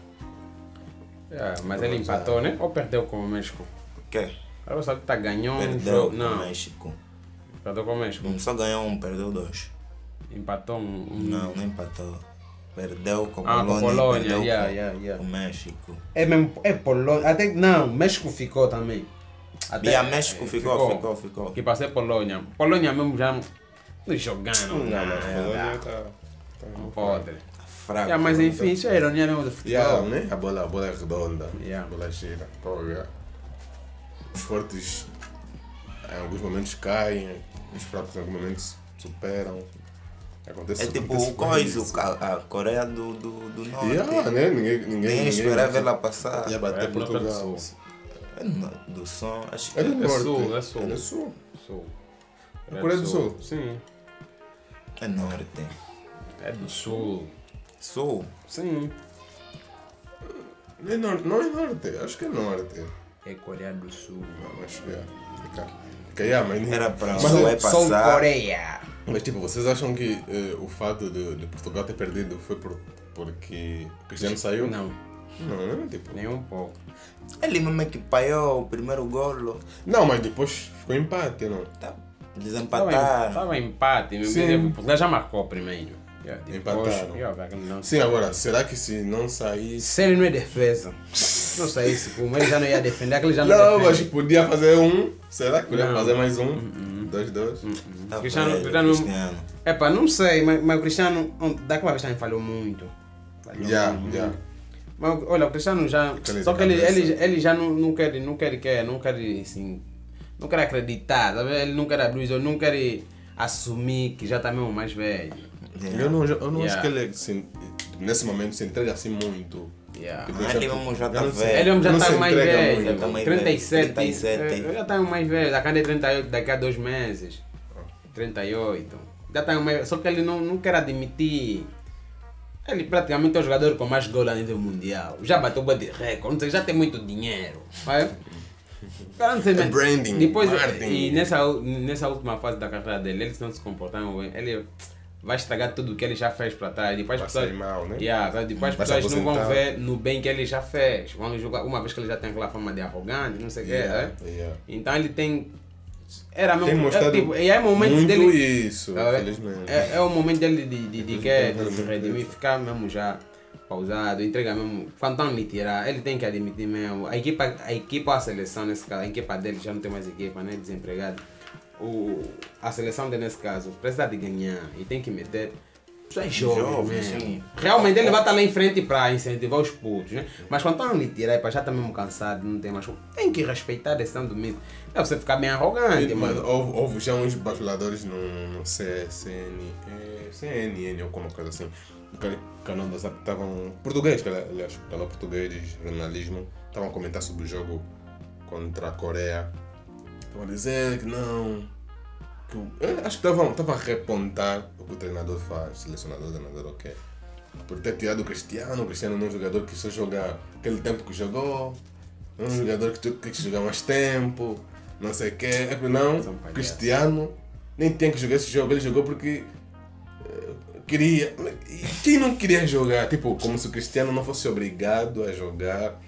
É, mas ele empatou, né? Ou perdeu com o México? O quê? A Arábia Saudita ganhou um Perdeu jogo. com Não, o México. perdeu com o México. Não só ganhou um, perdeu dois. Empatou um. um- Não, não empatou. Perdeu com Ah, com Polônia, Polônia, perdeu yeah, com, yeah, yeah. com México. É mesmo, é Polônia. Até, não, México ficou também. Até, e a México eh, ficou, ficou, ficou. Que passei Polônia. Polônia mesmo já não jogando. Não, mas nada. Polônia tá. tá Não pode. Fraco. Yeah, mas enfim, isso é ironia mesmo do futebol. Yeah, né? A bola, a bola é redonda. Yeah. A bola gira. Pô, yeah. Os fortes em alguns momentos caem, os fracos em alguns momentos superam. Acontece É tipo acontece o coisa, isso. o ca- a Coreia do, do, do Norte. Yeah, né? Ninguém, ninguém, Nem esperava ela passar. Ia bater É, do Portugal. Sul. É no- do som, acho que É do É norte. sul, é sul. É do sul. Sul. A Coreia do Sul? Sim. é norte. É do sul. Sul. Sim. Não é norte, não é norte. Acho que é norte. É Coreia do Sul. Não, mas yeah. Fica. Fica, yeah, mas, Era para Mas só é passar. Coreia. mas tipo, vocês acham que eh, o fato de, de Portugal ter perdido foi por, porque o Cristiano saiu? Não, Não, não, tipo. nem um pouco. Ele mesmo é que paiou o primeiro golo. Não, mas depois ficou empate, não? Tá, Estava desempataram. tava empate. mesmo. Sim. Portugal já marcou primeiro. Yeah, Empataram. Yeah, não- Sim, agora, será que se não saísse. Se ele não é defesa, não sei se como ele já não ia defender, aquele já não, Não, mas podia fazer um. Será que podia Não. fazer mais um? Dois, dois. Tá Cristiano, velho, Cristiano, Cristiano. Epa, não sei, mas, mas o Cristiano, daquela vez também falhou muito. Falhou Yeah, muito. yeah. Mas olha, o Cristiano já. Aquele Só que ele, ele, ele já não, não quer, não quer, quer, não quer assim. Não quer acreditar, vendo? ele não quer abrir os olhos, não quer assumir que já está mesmo mais velho. Eu não, eu não Yeah. acho que ele se- nesse momento se entrega assim muito. Yeah. Tipo, Ah, ele mesmo já tá velho. Ele já está mais velho, muito. tá mais velho. 37. 37. eh, Já está mais velho, daqui a 38, daqui a dois meses. 38. Já tá meio, só que ele não, não quer admitir. Ele praticamente é o jogador com mais gols a nível mundial. Já bateu o de recorde, não sei, já tem muito dinheiro. Vai? Cara, não sei, É mas branding, Depois, marketing. e nessa, nessa última fase da carreira dele, ele se não se comportar bem, ele vai estragar tudo o que ele já fez para trás. Depois Vai as pessoas- mal, né? Yeah, depois as Vai se pessoas não vão ver no bem que ele já fez. Vão jogar, uma vez que ele já tem aquela fama de arrogante, não sei o Yeah, que, yeah. Então ele tem. Era mesmo. Tem mostrado é, tipo, e é o momento muito dele. isso, Tá. É, é o momento dele de, de, de, que, de se redimir, ficar mesmo já pausado, entregar mesmo. Quando estão lhe tirar, ele tem que admitir mesmo. A equipa, a equipa, a seleção nesse caso, a equipa dele já não tem mais equipa, né? Desempregado. O, a seleção dele nesse caso precisa de ganhar e tem que meter. Pessoas jovens, mesmo. sim. Realmente ele vai estar lá em frente para incentivar os putos, né? Mas quando estão lhe tirar, pá, já está mesmo cansado, não tem mais. Tem que respeitar a decisão do mesmo. É você ficar bem arrogante, Mas houve, houve já uns bajuladores no, no C- CN, eh, CNN ou alguma coisa assim. Canal da Zap estavam. Português, que aliás, canal português de jornalismo, estavam a comentar sobre o jogo contra a Coreia. Estavam a dizer que não. Que eu acho que estavam a repontar o que o treinador faz, selecionador, treinador, ok. Por ter tirado o Cristiano, o Cristiano não é um jogador que só joga aquele tempo que jogou, não é um jogador que tem que jogar mais tempo, não sei o quê. É que não. Cristiano nem tem que jogar esse jogo, ele jogou porque eh, queria. Quem não queria jogar? Tipo, como se o Cristiano não fosse obrigado a jogar.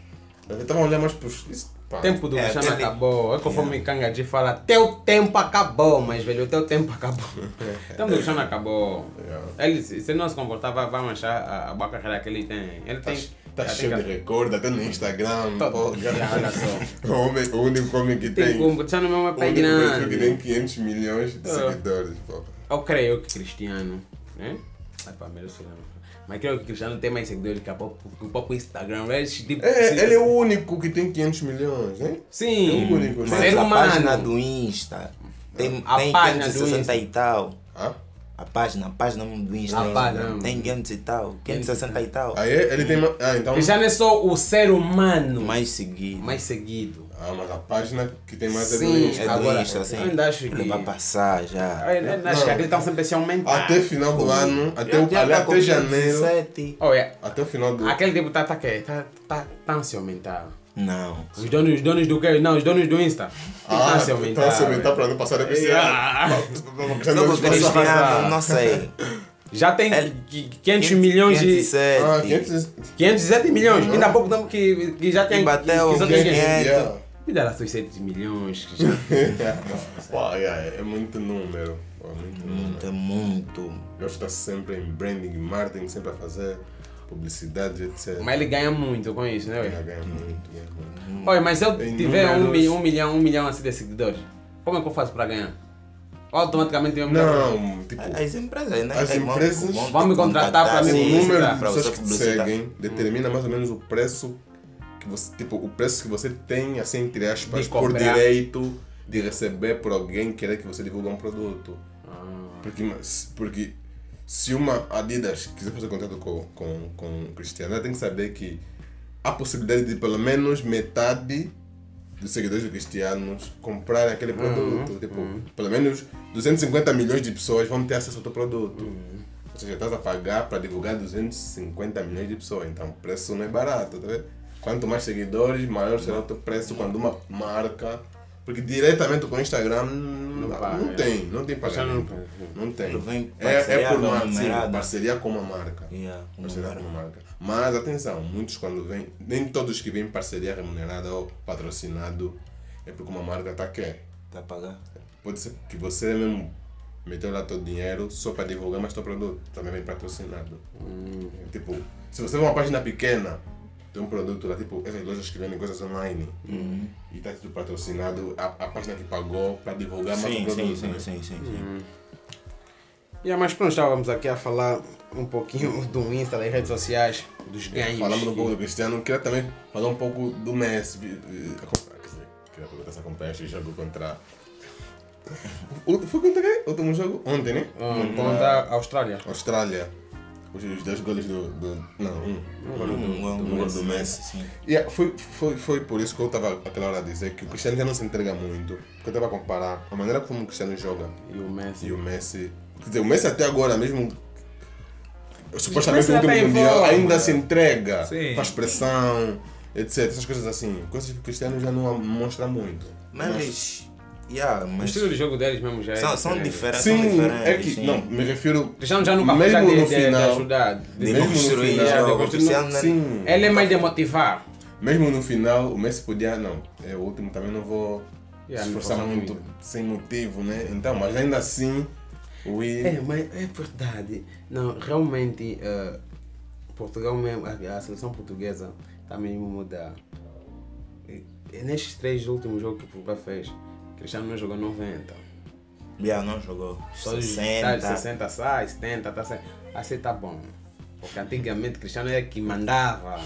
Estavam a olhar mais para os. O tempo do É, aquele- acabou. É conforme Kangaji fala, teu tempo acabou, mas velho, o teu tempo acabou. o tempo do Cristiano acabou. Yeah. Ele, se se não se comportar, vai, vai manchar a, a boa carreira que ele tem. Ele Tá, tem. tá cheio tem de recorde, até no Instagram. Todo- pô, Yeah, olha só. o, homem, o único homem que Tem tem. como, o Cristiano mesmo é o único que tem grande. 500 milhões de Ah. seguidores. Pô. Eu creio que Cristiano, né? Ai, pá, merece não. Mas creio que Cristiano tem mais seguidores que, o próprio Instagram. Ele, tipo, É, se- ele é o único que tem 500 milhões, né? Sim, é o único? Mas ser a página humano. do Insta tem, A tem página do 560 Insta. e tal. Ah? A página, a página do Insta A tem- página. tem 500 e tal, 560 e tal. Aí ele tem. ma- Ah, então. Cristiano é só o ser humano Mais seguido. mais seguido. Ah, mas a página que tem mais é do Sim, Insta. É do Agora, Insta, assim. eu ainda acho Ele que- vai passar já. Eu, eu acho que estão sempre a se aumentar. Até final do ano, até, o, ali, até janeiro. 17. Olha, Até o final do. aquele tipo tá, tá, que- tá, tá, tá a se aumentar. Não. Os donos, os donos do quê? Não, os donos do Insta. Ah, tá a se aumentar. tá a se aumentar para não passar a Yeah. Só que o Cristiano, não sei. Já tem Ele- 500 milhões de... 507. Ah, 500. 507 milhões. Ainda há pouco tempo que, que já tem... E bateu que o tem 500. Yeah. Me dá lá 600 milhões. que já- Pô, yeah, é muito número. Pô, muito número. Muito, é muito. Eu está sempre em branding, marketing, sempre a fazer publicidade, etc. Mas ele ganha muito com isso, né? Ué? ganha muito, ganha muito. Olha, mas se eu Em tiver um, números- mi- um milhão, um milhão assim de seguidores, como é que eu faço para ganhar? Automaticamente eu me Não, tipo, As empresas, né? As É, vão- empresas- vão Vão me contratar contactar, mim o número de pessoas que te seguem determina mais ou menos o preço que você, tipo, o preço que você tem, assim, entre aspas, por direito de receber por alguém que querer que você divulgue um produto. Ah, Porque, mas- porque se uma Adidas quiser fazer contrato com, com, com Cristiano, ela tem que saber que há possibilidade de pelo menos metade dos seguidores do Cristiano comprarem aquele produto. tipo, pelo menos 250 milhões de pessoas vão ter acesso ao teu produto. Ou seja, estás a pagar para divulgar 250 milhões de pessoas. Então o preço não é barato, tá vendo? Quanto mais seguidores, maior será o teu preço quando uma marca. Porque diretamente com o Instagram não, paga, não é. tem, não tem pagamento. não Não tem. É, é por com a marca, sim, numerada. parceria com uma marca. Yeah, Parceria com uma marca. Mas atenção, muitos quando vêm, nem todos que vêm parceria remunerada ou patrocinado é porque uma marca está quer. Tá a pagar? Pode ser que você mesmo meteu lá teu dinheiro só para divulgar mais teu produto, também vem patrocinado. Tipo, se você vê uma página pequena, tem um produto lá, tipo, essas lojas que vendem coisas online, e está tudo patrocinado, a, a página que pagou para divulgar mais o Sim, produto. sim, sim, né? sim, sim, sim. Yeah, mas pronto, estávamos aqui a falar um pouquinho do Insta, das redes sociais, dos ganhos. Falamos um pouco do Cristiano, queria também falar um pouco do Messi. Queria aproveitar essa acompanhar este jogo contra. O- Foi contra quem? O último jogo? Ontem, né? Um, contra a Austrália. Austrália. Os, os dois goles do, do. Não, um. Um gol do- Um, do do Messi. Sim. Yeah, foi, foi, foi por isso que eu estava aquela hora a dizer que o Cristiano já não se entrega muito. Porque eu estava a comparar a maneira como o Cristiano joga E o Messi. e o Messi. Quer dizer, o Messi até agora, mesmo. Supostamente no último tá mundial, ainda se entrega, Sim. faz pressão, etc. Essas coisas assim. Coisas que o Cristiano já não mostra muito. Mas, yeah, O mas estilo de jogo deles mesmo já é. são, são diferente. diferentes. são Sim, diferentes. é que. sim. Não, me refiro. O Cristiano já nunca Mesmo foi de, no de, de final- ajudar. De mesmo no construir de O construir- Sim. Ele é mais de motivar. Mesmo no final, o Messi podia. Não, é o último também não vou Yeah, esforçar forçar muito, muito. sem motivo, né? Então, mas ainda assim, o I. É, mas é verdade. Não, realmente, eh, Portugal mesmo, a, a seleção portuguesa está mesmo a mudar. E- e nestes três últimos jogos que Portugal fez, Cristiano não jogou 90. Yeah, não jogou. Todos 60. Tá, 60 sai, 70, tá sai. Assim tá bom. Porque antigamente Cristiano era que mandava.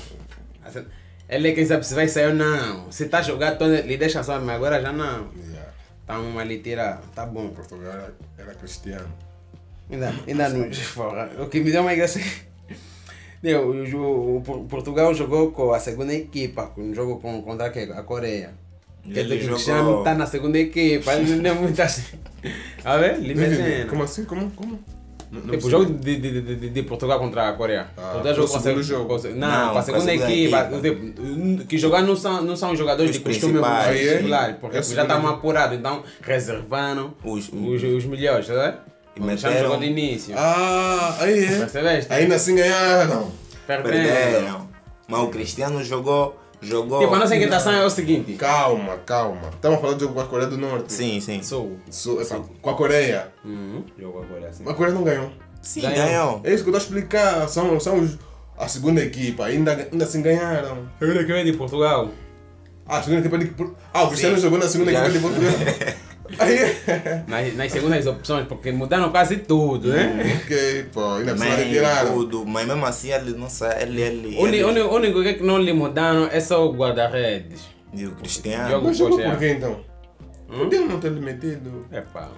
Assim, Ele é quem sabe se vai sair ou não. Se tá jogando, então ele deixa só, mas agora já não. Yeah. Estamos ali tirar, tá bom. Portugal era, era cristiano. Ainda, ainda nos fora. O que me deu uma graça. Deu, o, jo- o Por- Portugal jogou com a segunda equipa, com um jogo com, contra a Coreia. Quer dizer que o Cristiano está na segunda equipa, ele não é muito assim. A ver? Como Limezena. assim? Como? Como? Não, não Tipo, o percebi. jogo de, de, de, de, de Portugal contra a Coreia. Ah, Portugal o jogou com a jogo. com Não, Não, com a segunda, segunda equipa. equipa. Tipo, que jogar não são, não são jogadores Os de costume principais. Ah, porque É já estavam equipa. apurados, então reservaram Os- os, os melhores, vendo? E O Cristiano meteram- jogou de início. Ah, aí é. Percebeste? Ainda assim ganharam. Perderam. Perderam. Mas o Cristiano jogou. Jogou Tipo, a nossa inquietação é o seguinte. Calma, calma. Estamos a falar do jogo com a Coreia do Norte. Sim, sim. Sou. Su- epa, com a Coreia. Uhum. Jogou agora assim. A Coreia não ganhou. Sim, Ganhou. ganhou. É isso que eu estou a explicar. São, são os, a segunda equipa. Ainda, ainda assim ganharam. Segunda equipa de Portugal. Ah, a segunda equipa de. Ah, o Cristiano Sim. jogou na segunda Já. equipa de Portugal. Aí é. Nas, nas segundas opções, porque mudaram quase tudo, né? ok, pô. Ainda precisa Mas, retiraram. tudo, mas mesmo assim ele não sai. Ele, ele, O ele- O único que não lhe mudaram é só o guarda-redes. E o Cristiano. Mas jogou por quê então? Hum? Podia não ter lhe metido. Epá.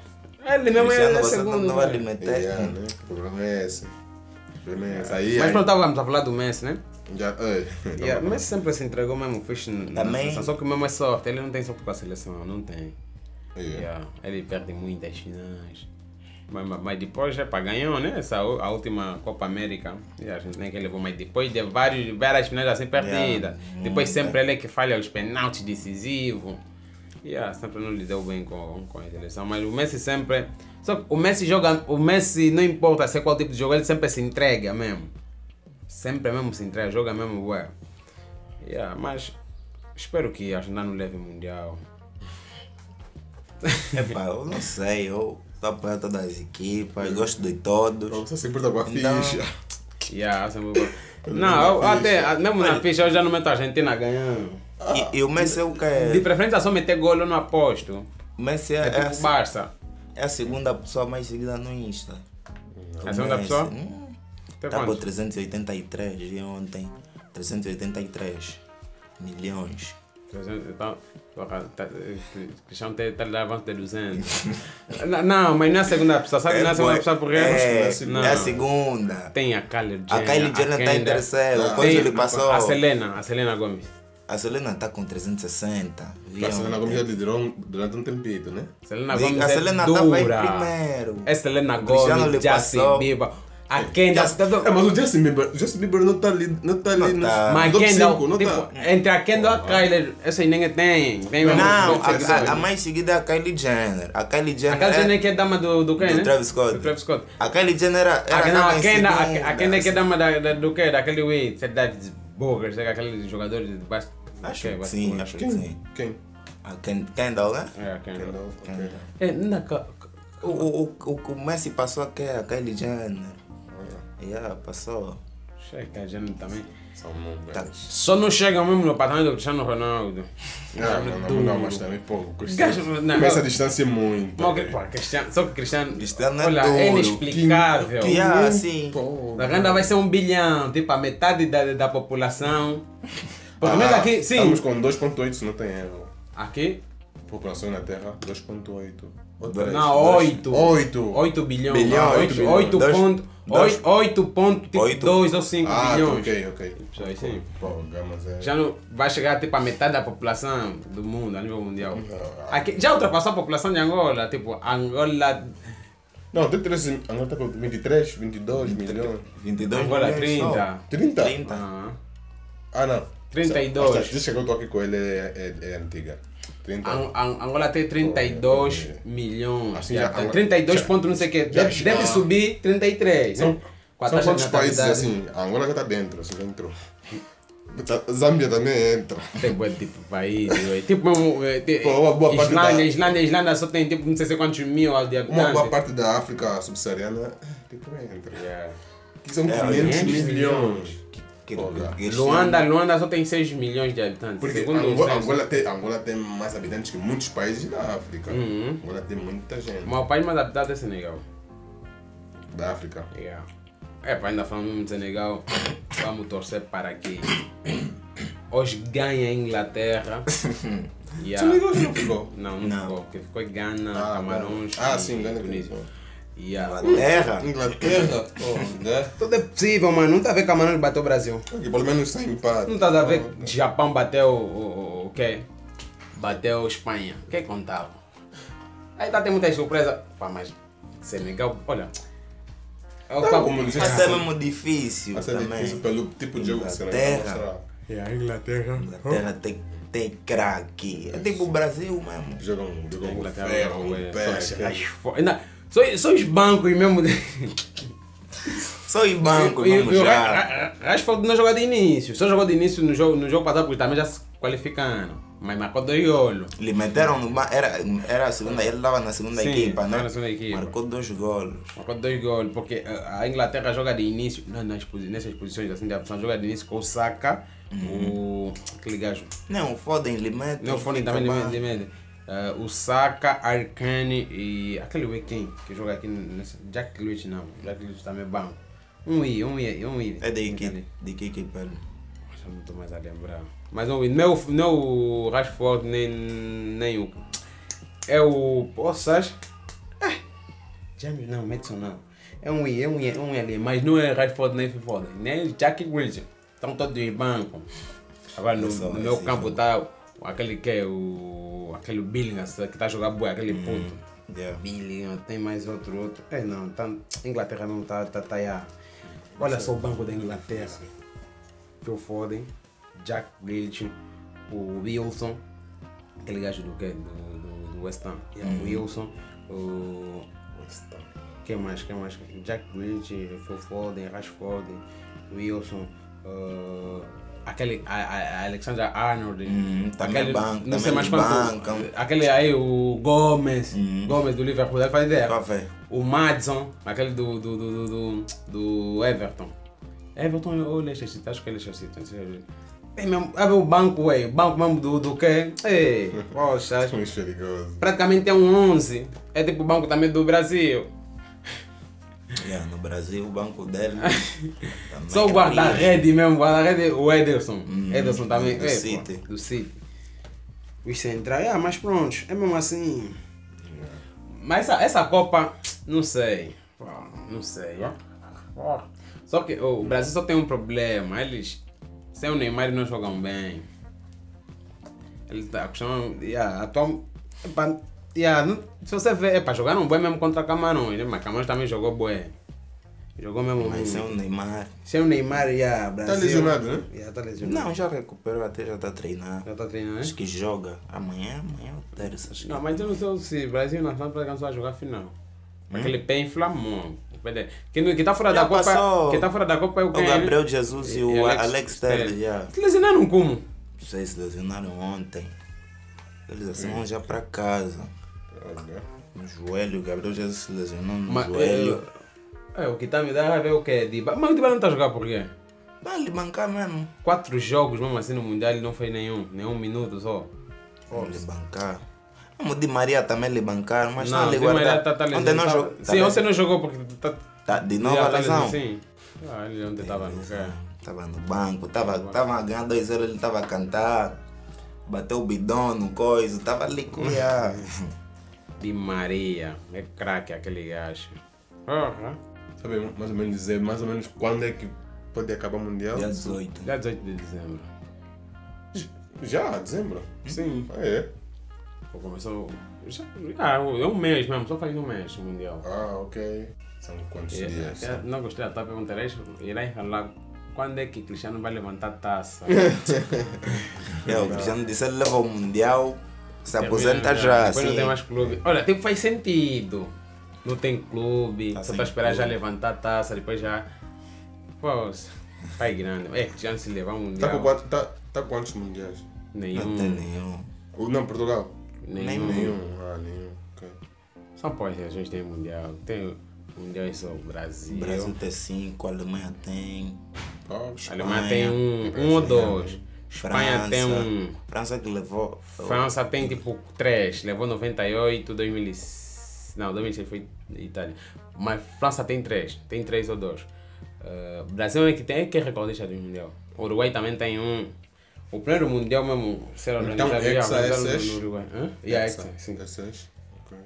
Ele mesmo Cristiano, é você segundo. não vai né? lhe meter. Yeah, né? O problema é esse. O problema é. Aí, Mas aí, pronto, estávamos a falar do Messi, né? já, ei, Yeah, o Messi sempre se entregou mesmo, fez na Também. seleção. Só que mesmo é sorte, ele não tem sorte com a seleção, não tem. Yeah. Yeah, Ele perde muitas finais. Mas, mas, mas depois é para ganhou, né? Essa, a última Copa América. E a gente nem que levou, mas depois de vários, várias finais assim perdidas. Yeah, Depois hum, sempre ele é que falha os penaltis decisivos. Yeah, sempre não lhe deu bem com, com a seleção. Mas o Messi sempre. Só que o Messi joga. O Messi não importa ser qual tipo de jogo, ele sempre se entrega mesmo. Sempre mesmo se entrega, joga mesmo ué. Yeah, mas espero que a Argentina não leve mundial. Epá, eu não sei. Eu estou apoiando todas as equipas. Gosto de todos. Você se importa com a Então- ficha. Yeah, sempre... Não, eu, até mesmo na ficha eu já não meto a Argentina ganhando. E, e o Messi é o De que? preferência só meter gol eu não aposto. O Messi é, É é, tipo a, Barça. é a segunda pessoa mais seguida no Insta. A segunda pessoa? Hum, tá quantos? 383, vi ontem. 383 milhões. Então, porra, tá, Cristiano tem tá lhe dando avanço de 200. não, não, mas não é a segunda pessoa, sabe? não é a segunda pessoa porque. é, não. é a segunda. Tem a Kylie Jenner. A Kylie Jenner tá em terceiro. Quando Tem ele passou. A Selena, a Selena Gomes. A Selena tá com 360. vi A Selena. Gomes já liderou durante um tempito, né? Selena Gomes a é Selena dura. tava em primeiro. É Selena O Cristiano Gomes, lhe Justin passou. Bieber. A Kendall. É, mas o Justin Bieber, Justin Bieber não está ali, não tá ali Não no tá. Mas Kendall, 5, não tipo, tá. entre a Kendall e a Kylie, essa aí ninguém tem. tem mesmo Não, a, a, a mais seguida é a Kylie Jenner. A Kylie A Jenner. Kylie é- Jenner que é dama do, do quem, do né? Travis Scott. Do Travis Scott. A Kylie Jenner era. era A, não, a Kendall, a, segunda. a Kendall que é dama da, da, do quê? Daquele Wii, David Boger, sei lá, aquele jogador de basquete. Acho que sim, basquete. acho que Quem? sim. Quem? A Ken- Kendall, né? É, a Kendall. Kendall. É, ca- O, o, o, o, Messi passou aqui, a Kylie Jenner. Yeah, passou. Checa a gente também. Tá. Só não chega mesmo no patamar do Cristiano Ronaldo. Não, não, não, não, mas também, pô, o Cristiano não, começa a distância muito. Mas, o que- pô, Cristiano, só que Cristiano, Cristiano é olha, é inexplicável. Que- Yeah, sim. Pô, A renda vai ser um bilhão, tipo a metade da, da população. Pelo menos ah, aqui, sim. Estamos com 2.8 se não tem erro. Aqui, População na Terra, 2.8. três? Não, Dois. 8. Oito. 8 bilhões. Bilhão, 8, oito bilhões. 8 Dois- ponto. dois- 8, 8 ponto, tipo Oito. 2 ou 5 Ah, bilhões. ok, ok. Isso aí sim. Pô, é... Já não vai chegar tipo a metade da população do mundo, a nível mundial. Ah. Aqui, já ultrapassou a população de Angola, tipo, Angola, Não, tem três... Angola tá com 23, 22 milhões. 22 Angola milhões só. 30. 30? 30. Ah, Ah, não. 32. A estatística que eu tô aqui com ele é, é, é antiga. 30. An- An- Angola tem 32 Pô, é. milhões. Assim, já. Angola- 32 já- ponto não sei o que. já- Deve, deve subir 33. São, são quantos países assim? A Angola já tá dentro, assim, já entrou. Tá- Zâmbia também entra. Tem bom tipo país. ué. Tipo mesmo. eh, Pô, uma boa parte Islândia, da- Islândia, Islândia só tem tipo não sei se quantos mil de Uma habitantes. boa parte da África subsaariana tipo entra. Yeah. Que são É, 500 500 milhões. Que- Luanda, Luanda só tem 6 milhões de habitantes. Porque Angola, censo. Angola, tem, Angola tem mais habitantes que muitos países da África. Uhum. Angola tem muita gente Mas o país mais habitado é Senegal. da África. Yeah. É, para ainda falando de Senegal, vamos torcer para que hoje ganhe a Inglaterra. Yeah. Senegal não ficou. Não, não, Não. ficou, porque ficou Gana, Ah, Camarões. Ah, e sim, Gana Tunísia. ficou. Yeah. Inglaterra. Inglaterra, oh, né? Tudo é possível, mano. Não está a ver Camarões bateu o Brasil. Ok, pelo menos sem empate. Não estás a ver Japão bateu o, o, o quê? Bateu Espanha. O que contava? Aí tá tem muitas surpresas. Pá, mas Senegal, olha. É o papo- como disse, Vai ser mesmo difícil Vai ser também. difícil pelo tipo de jogo que Inglaterra. mostrar. É a Inglaterra. Inglaterra tem, tem craque. É tipo o Brasil mesmo. Jogam, A Inglaterra ferro, é, só, pé. Só, só os bancos mesmo. Só em banco, E- vamos e o já. Ra- Ra- Rashford não jogou de início. Só jogou de início no jogo, no jogo passado porque também já se qualificando. Mas marcou dois golos. Lhe meteram no. Era, era a segunda, ele estava na segunda Sim, equipa, né? na segunda equipa. Marcou dois golos. Marcou dois golos, porque a Inglaterra joga de início, não, nas, nessas posições assim de opção, joga de início com o Saka, o. aquele gajo. Não, fodem, lhe metem. Não, o fica também bom. de Eh, o Saka, Arcane e aquele Wekin que joga aqui nesse. Jack Lewis não, Jack Lewis também é bom. Um I, um I, um I. É de que, de que equipa ele? Não estou mais a lembrar. Mas não, não, é o- não é o Rashford nem, nem o. É o. Poças. Ah, James não, Madison não. É um I, é um I, é um I ali. Mas não é Rashford nem Foden. Nem Jack Wilson. Estão todos em banco. Agora no, no meu campo tá aquele que é o. aquele Billingham que está a jogar boa, aquele puto. Yeah. Billingham, tem mais outro, outro. É não, tá, Inglaterra não tá, tá, tá aí. Olha só o banco da Inglaterra. Phil Foden, Jack Grealish, o Wilson, aquele gajo do quê? Do, do, do West Ham. Yeah, O Wilson, o... Quem mais? Quem mais? Jack Grealish, Phil Foden, Rashford, Wilson, uh, aquele a, a, a Alexander Arnold, Hum, aquele, banco, não sei mais quanto, bancam. aquele aí, o Gomes, Gomes do Liverpool, faz ideia. Pra ver. O Madison, aquele do, do, do, do, do, Everton. Everton ou Leicester City? Acho que é Leicester. É mesmo, é o banco, ué, o banco mesmo do, do quê? Ei, poxa, praticamente é um 11. É tipo o banco também do Brasil. Yeah, no Brasil, o banco dele. Só o é guarda-rede mesmo, guarda-rede, o Ederson. Hum, Ederson também. do é, pô, City. do City. Os centrais, ah, mas pronto, é mesmo assim. Mas essa, essa Copa, não sei. Pô, Não sei. Pô. Só que oh, o Brasil só tem um problema. Eles, sem o Neymar, não jogam bem. Eles tá acostumam. Yeah, yeah, não- se você vê, epa, jogaram bem mesmo contra Camarões, né? mas Camarões também jogou bem. Jogou mesmo Mas sem muito. o Neymar. Sem o Neymar, yeah, Brasil. lesionado, né? Yeah, tá lesionado. Não, já recuperou, até já está treinando. Já tá treinando, né? Acho que joga amanhã, amanhã ou terça. Acho. Não, mas eu não sei se o Brasil na França alcançou a jogar final. Aquele pé inflamou. Quem, quem tá fora da Copa. Quem tá fora da Copa é o O? Gabriel Jesus e, o Alex, Telles, Telles. já. Se lesionaram como? Não sei se lesionaram ontem. Eles assim vão já para casa. Olha. No joelho, o Gabriel Jesus se lesionou no Mas, joelho. é, é, o que tá me dando a ver o que é Diba. Mas o Diba não tá a jogar por quê? Vai lhe bancar mesmo. Quatro jogos mesmo assim no Mundial ele não fez nenhum, nenhum minuto só. Vai lhe bancar. O Di Maria também lhe bancaram, mas não, não, lhe Di Maria guardaram. tá, tá Ontem não lesionado. jogou. Sim, ontem não jogou porque tá, Tá, de novo a tá lesão. Sim. Ah, ele ontem tava no quê? Tava no banco, tava, tava ganhando 2 0 ele tava a cantar. Bateu o bidão no coisa, tava ali cuiar. Di Maria. É craque aquele gajo. Porra. Sabe mais ou menos dizer mais ou menos quando é que pode acabar o Mundial? Dia 18. Dia 18 de dezembro. Já, dezembro? Sim. Ah, é? Começou. Já, ah, é um mês mesmo, só faz um mês o Mundial. Ah, ok. São quantos É, dias? é, não gostei da tua pergunta. Irá falar quando é que Cristiano vai levantar a taça. É, o Cristiano disse ele leva o Mundial, se aposenta já. Depois não Assim. tem mais clube. Olha, tipo, faz sentido. Não tem clube, Tá só para esperar já clube. levantar a taça, depois já. Pô, pai grande. É, Cristiano se levar um Tá mundial. com, quanto, tá, tá com quantos mundiais? Nenhum. Não tem nenhum. O- Não, Portugal? Nenhum. Nenhum. Ah, nenhum. Ok. Só pode a gente tem mundial. Tem mundial só o Brasil. O Brasil tem 5, a Alemanha tem. Ah, A Alemanha tem um, um ou dois. Espanha França. tem um. França que levou. França tem tipo três. Levou 98, 2000. Não, 2006 foi Itália. Mas França tem três. Tem três ou dois. Uh, Brasil é que tem. É que é recordista do Mundial. O Uruguai também tem um. O primeiro Mundial mesmo ser Então, organizado Hexa é no Uruguai. Hã? Yeah, Hexa, sim. É seis? Ok.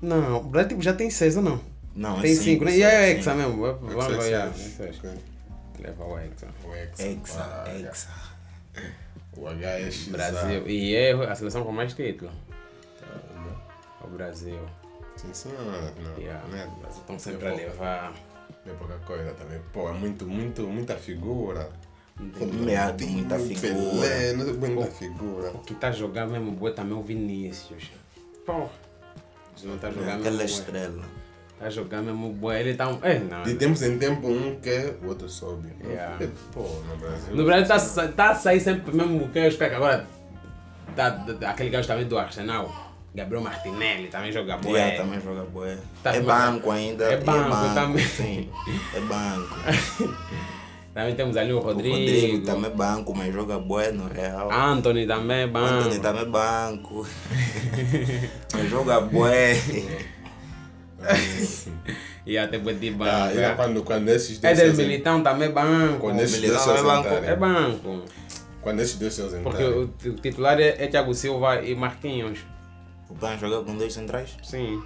Não, o Brasil tipo, já tem seis ou não? Não, tem é cinco, né? E é sim. Hexa mesmo. Vamos é olhar. É. Leva o Hexa. O Hexa. Hexa, Hexa. O H é X. Brasil. E é a seleção com mais títulos. Tá, O Brasil. Sim, senhora. Não, Yeah. não é, Mas estão sempre a levar. não é pouca coisa também. Pô, é muito, muito, muita figura. Meado, muita figura. Pelé, é muita figura. O que tá jogando mesmo boa também é o Vinícius. Se não tá jogando Aquela estrela. Tá jogando mesmo boa. Ele tá um. É, não. De tempos em tempo, um quer, o outro sobe. Yeah. Pô, no Brasil. No Brasil tá, sa- tá a sair sempre mesmo quem eu espero. Agora, tá, tá- aquele gajo também do Arsenal. Gabriel Martinelli também joga boa. Yeah, também joga boé. Tá é banco ainda. É e banco também. Sim, é banco. Também temos ali o O Rodrigo. Rodrigo também é banco, mas joga boé no Real. Anthony também é. Anthony também é banco. mas joga boé. E até depois de banco. Ah, e é. quando, quando esses dois Éder se ausen- Militão também é banco. Quando esses Militão dois se é banco. É banco. Quando esses dois se Porque o, o titular é, é Thiago Silva e Marquinhos. O Pan joga com dois centrais? Sim.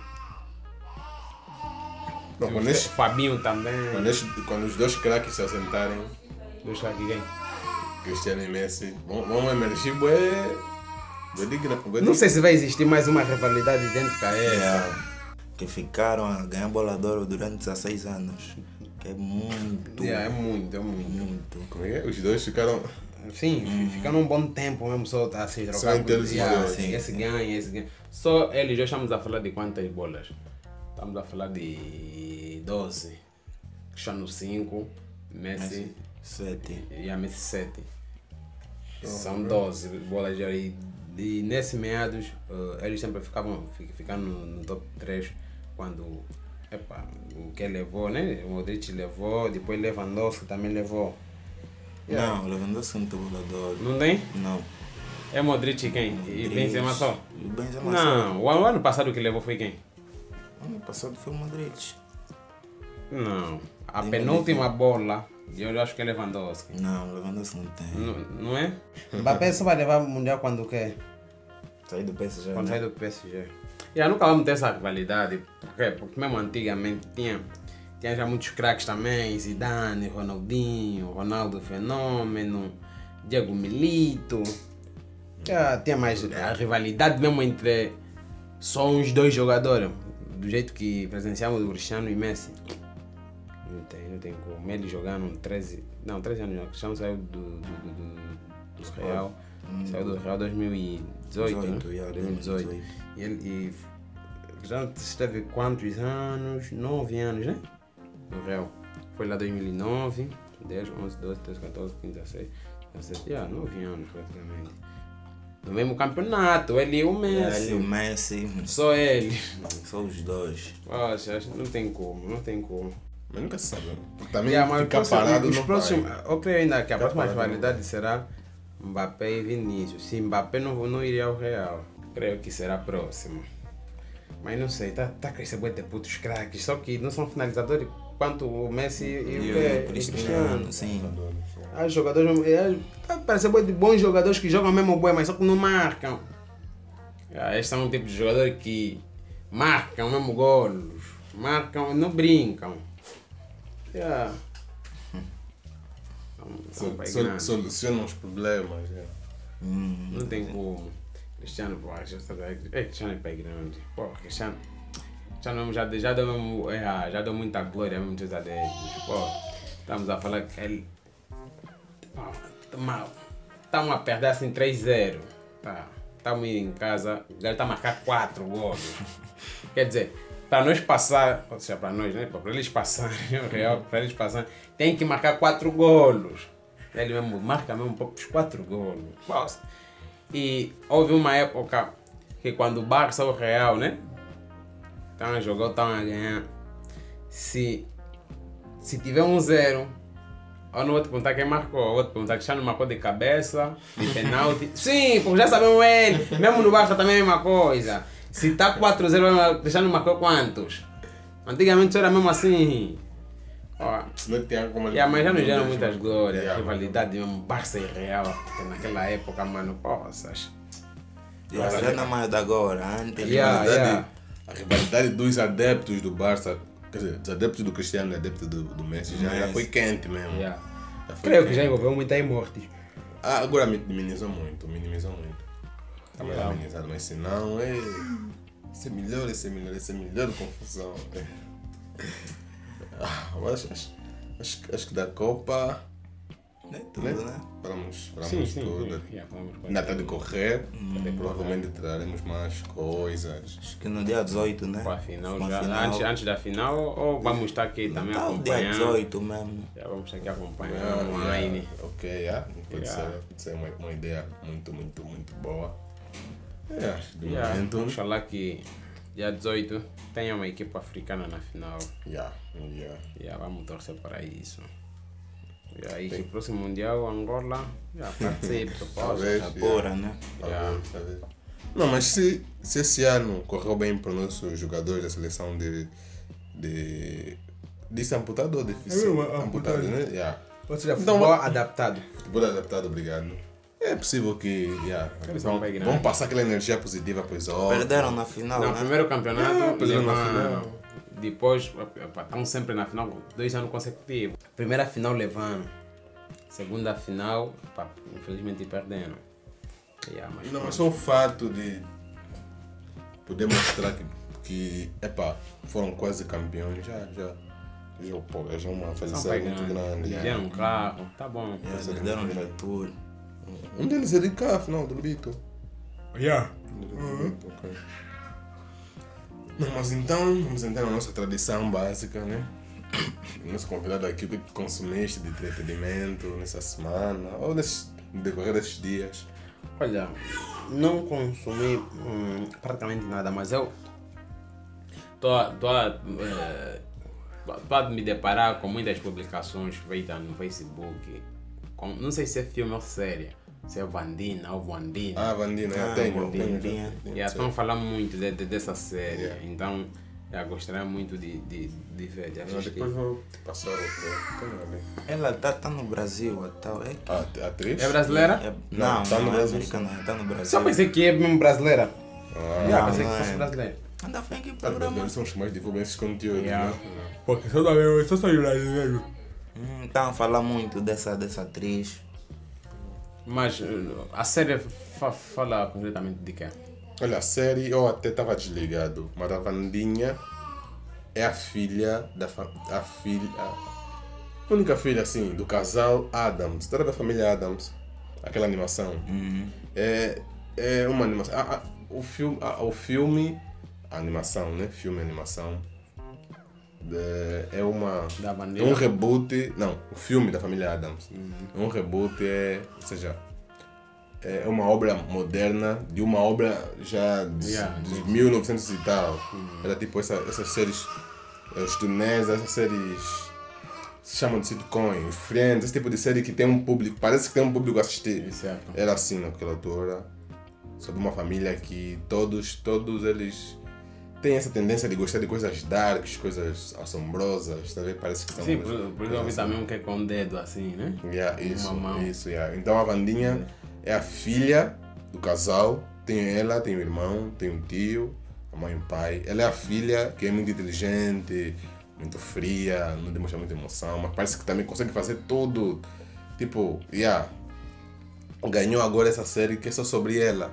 Não, quando, esses, Fabinho também. quando, quando os dois craques se ausentarem, Deixa aqui quem? Cristiano e Messi, vão, vão emergir bué. de- Não sei se vai existir mais uma rivalidade idêntica a essa. Que ficaram a ganhar bola de ouro durante 16 anos. Que é muito, Yeah, é muito, é muito. muito. Como é que é? Os dois ficaram. Sim, fica num bom tempo mesmo só assim, Só trocar. entre eles Yeah, dois. sim, esse ganha, esse ganha. Só eles já estamos a falar de quantas bolas? Estamos a falar de 12. Cristiano 5, Messi Sete. e a Messi 7. São 12 bolas já. E, e nesse meados, eh, eles sempre ficavam fi- ficando no, no top 3 quando epa, o que levou, né? O Modric levou, depois Lewandowski também levou. Não, Lewandowski não tem bola de ouro. Não tem? Não. É Modric e quem? E Modric. Benzema só? E o Benzema só. Não, o ano passado que levou foi quem? Ano passado foi o Madrid. Não, a Tem penúltima bola, eu acho que é Lewandowski. Não, Lewandowski não tem. Não, não é? Mbappé só vai levar o Mundial quando quer. Sair do PSG. Quando né? sair do PSG. E eu nunca vamos ter essa rivalidade. Por quê? Porque mesmo antigamente tinha, tinha já muitos craques também. Zidane, Ronaldinho, Ronaldo Fenômeno, Diego Milito. Já tinha mais a rivalidade mesmo entre só uns dois jogadores. Do jeito que presenciamos o Cristiano e Messi. Não tem, não tem como. Eles jogaram 13. Não, 13 anos. O Cristiano saiu do, do, do, do, Real. Saiu do Real 2018. 18, né? yeah, 2018. 2018. E ele e já esteve quantos anos? 9 anos, né? No Real. Foi lá 2009, 10, 11, 12, 13, 14, 15, 16, 17, yeah, 9 anos praticamente. No mesmo campeonato, ele e o Messi. Ele e o Messi. Só ele. Só os dois. Poxa, não tem como, não tem como. Mas nunca se sabe. né? Porque também Yeah, mas ficar próximo- parado os próximos. Eu creio ainda que a próxima rivalidade será Mbappé e Vinícius. Se Mbappé não, não iria ao Real, creio que será próximo. Mas não sei, tá, tá crescendo muito de putos craques, só que não são finalizadores quanto o Messi e, o E o o Cristiano, sim. Há jogadores, é, tá parecendo de bons jogadores que jogam mesmo bem, mas só que não marcam. Yeah, este é um tipo de jogador que marcam mesmo golos, marcam, não brincam. Yeah. Sol- grande. soluciona os problemas. é. Não tem como. Cristiano, pô, é, Cristiano é pai grande. Pô, Cristiano. Cristiano já, já, deu, mesmo, é, já deu muita glória a muitos adeptos. Pô, estamos a falar que ele. Estamos a perder assim 3-0. Tá. Estamos em casa, ele está a marcar 4 gols. Quer dizer, para nós passar, ou seja, para nós, né? Para eles passarem, o Real, para eles passarem, tem que marcar 4 golos. Ele mesmo marca mesmo poucos 4 golos. Nossa. E houve uma época que quando o Barça ou o Real, né? Estavam a jogar, estavam a ganhar. Se, se tiver um zero, eu não vou te perguntar quem marcou, eu vou te perguntar que já não marcou de cabeça, de penalti. Sim, porque já sabemos ele. Mesmo no Barça também é a mesma coisa. Se está 4-0, já não marcou quantos? Antigamente era mesmo assim. Ó, Não tinha como Yeah, mas já não geram muitas glórias, Yeah, rivalidade mesmo, Barça e Real, porque naquela época, mano, poças. Já já não é mais de agora, antes. Yeah, rivalidade- yeah. A rivalidade dos adeptos do Barça, quer dizer, dos adeptos do Cristiano e adeptos do, do Messi, já, já foi quente mesmo. Yeah. Foi Creio que quente. já envolveu muitas mortes. Ah, agora mi- minimizou muito, minimizou muito. Mais Yeah. amenizado, mas se não, é. Esse é melhor, esse é melhor, esse é melhor confusão. Ah, mas acho, acho, acho que da Copa. É tudo, né? Falamos, falamos Sim, sim. tudo. sim. Yeah, Ainda está de correr, de provavelmente traremos mais coisas. Acho que no dia 18, né? Para a final, já, final. Antes, antes da final, ou vamos estar aqui também Tá o dia acompanhando. 18 mesmo. Já vamos estar aqui acompanhando Yeah, online. yeah, ok, yeah. pode Yeah. ser, pode ser uma, uma ideia muito, muito, muito boa. É, de Yeah, momento. Vamos falar que dia 18 tenha uma equipe africana na final. Yeah, yeah. Yeah, vamos torcer para isso. E aí, que o próximo Mundial, Angola, já participe, Talvez. Agora, né? Yeah. Talvez. Não, mas se, se esse ano correu bem para os nossos jogadores da seleção de. de. disse amputado ou deficiente? mesmo, amputado. amputado, né? Yeah. Ou seja, Então, futebol adaptado. Futebol adaptado, obrigado. É possível que. Yeah, vão, vão passar aquela energia positiva para os outros. Perderam na final, No né? primeiro campeonato, É, perderam na final. Depois, estão sempre na final, dois anos consecutivos. Primeira final levando. Segunda final, pá, infelizmente perdendo. Yeah, mas Não, mas só o fato de poder mostrar que, que epa, foram quase campeões já, já, já, é uma felicidade muito grande. Eles yeah. deram um carro, tá bom. Eles deram um tudo. Um deles é de CAF, não, do Lubito. Yeah. Ok. Não, mas então, vamos entrar na nossa tradição básica, né? Nosso convidado aqui, o que consumiste de entretenimento nessa semana, ou nesse, no decorrer desses dias. Olha, não consumi hum, praticamente nada, mas eu estou a, tô a, eh, tô a me deparar com muitas publicações feitas no Facebook. Com, não sei se é filme ou série, se é Vandina ou Vandina. Ah, Vandina, Ah, eu tenho, eu Vandina. tenho. já, Yeah, tenho, estão falando muito de, de- dessa série, Yeah. então eu gostaria muito de, de, de ver, de depois vou passar o tenho ali. Ela tá, tá no Brasil, então é que- a atriz? É brasileira? é- Não, não, tá no não é Brasil, americana, tá no Brasil. Só pensei que é mesmo brasileira. Ah, Yeah, não, pensei que fosse é. brasileira. Anda foi que Os programa. são os que mais divulgam esses conteúdos, Yeah. né? Porque só também, só sou brasileiro. Hum, Tá a falar muito dessa, dessa atriz. Mas uh, a série fa- fala concretamente de quê? Olha, a série eu até estava desligado, mas a Vandinha é a filha da a filha a única filha assim do casal Adams, toda da família Adams, aquela animação. É, é uma animação. a- a- o filme, a- o filme, a animação, né? Filme e animação. É uma é bandeira? um reboot, não, o filme da família Adams. É um reboot, é, ou seja, é uma obra moderna de uma obra já de, Yeah. de 1900 e tal. Era tipo essa, essas séries, eh, os túneis, essas séries se chamam de sitcoms, Friends, esse tipo de série que tem um público, parece que tem um público a assistir. Certo. Era assim naquela altura, sobre uma família que todos, todos eles têm essa tendência de gostar de coisas darks, coisas assombrosas, tá vendo? Parece que são Sim, por, por isso eu vi também um que é com o dedo assim, né? Yeah, isso, Uma mão. isso, yeah. Então a Vandinha é a filha do casal tem ela, tem o irmão, tem o tio, a mãe e o pai. Ela é a filha, que é muito inteligente, muito fria, não demonstra muita emoção, mas parece que também consegue fazer tudo. Tipo, yeah, ganhou agora essa série que é só sobre ela.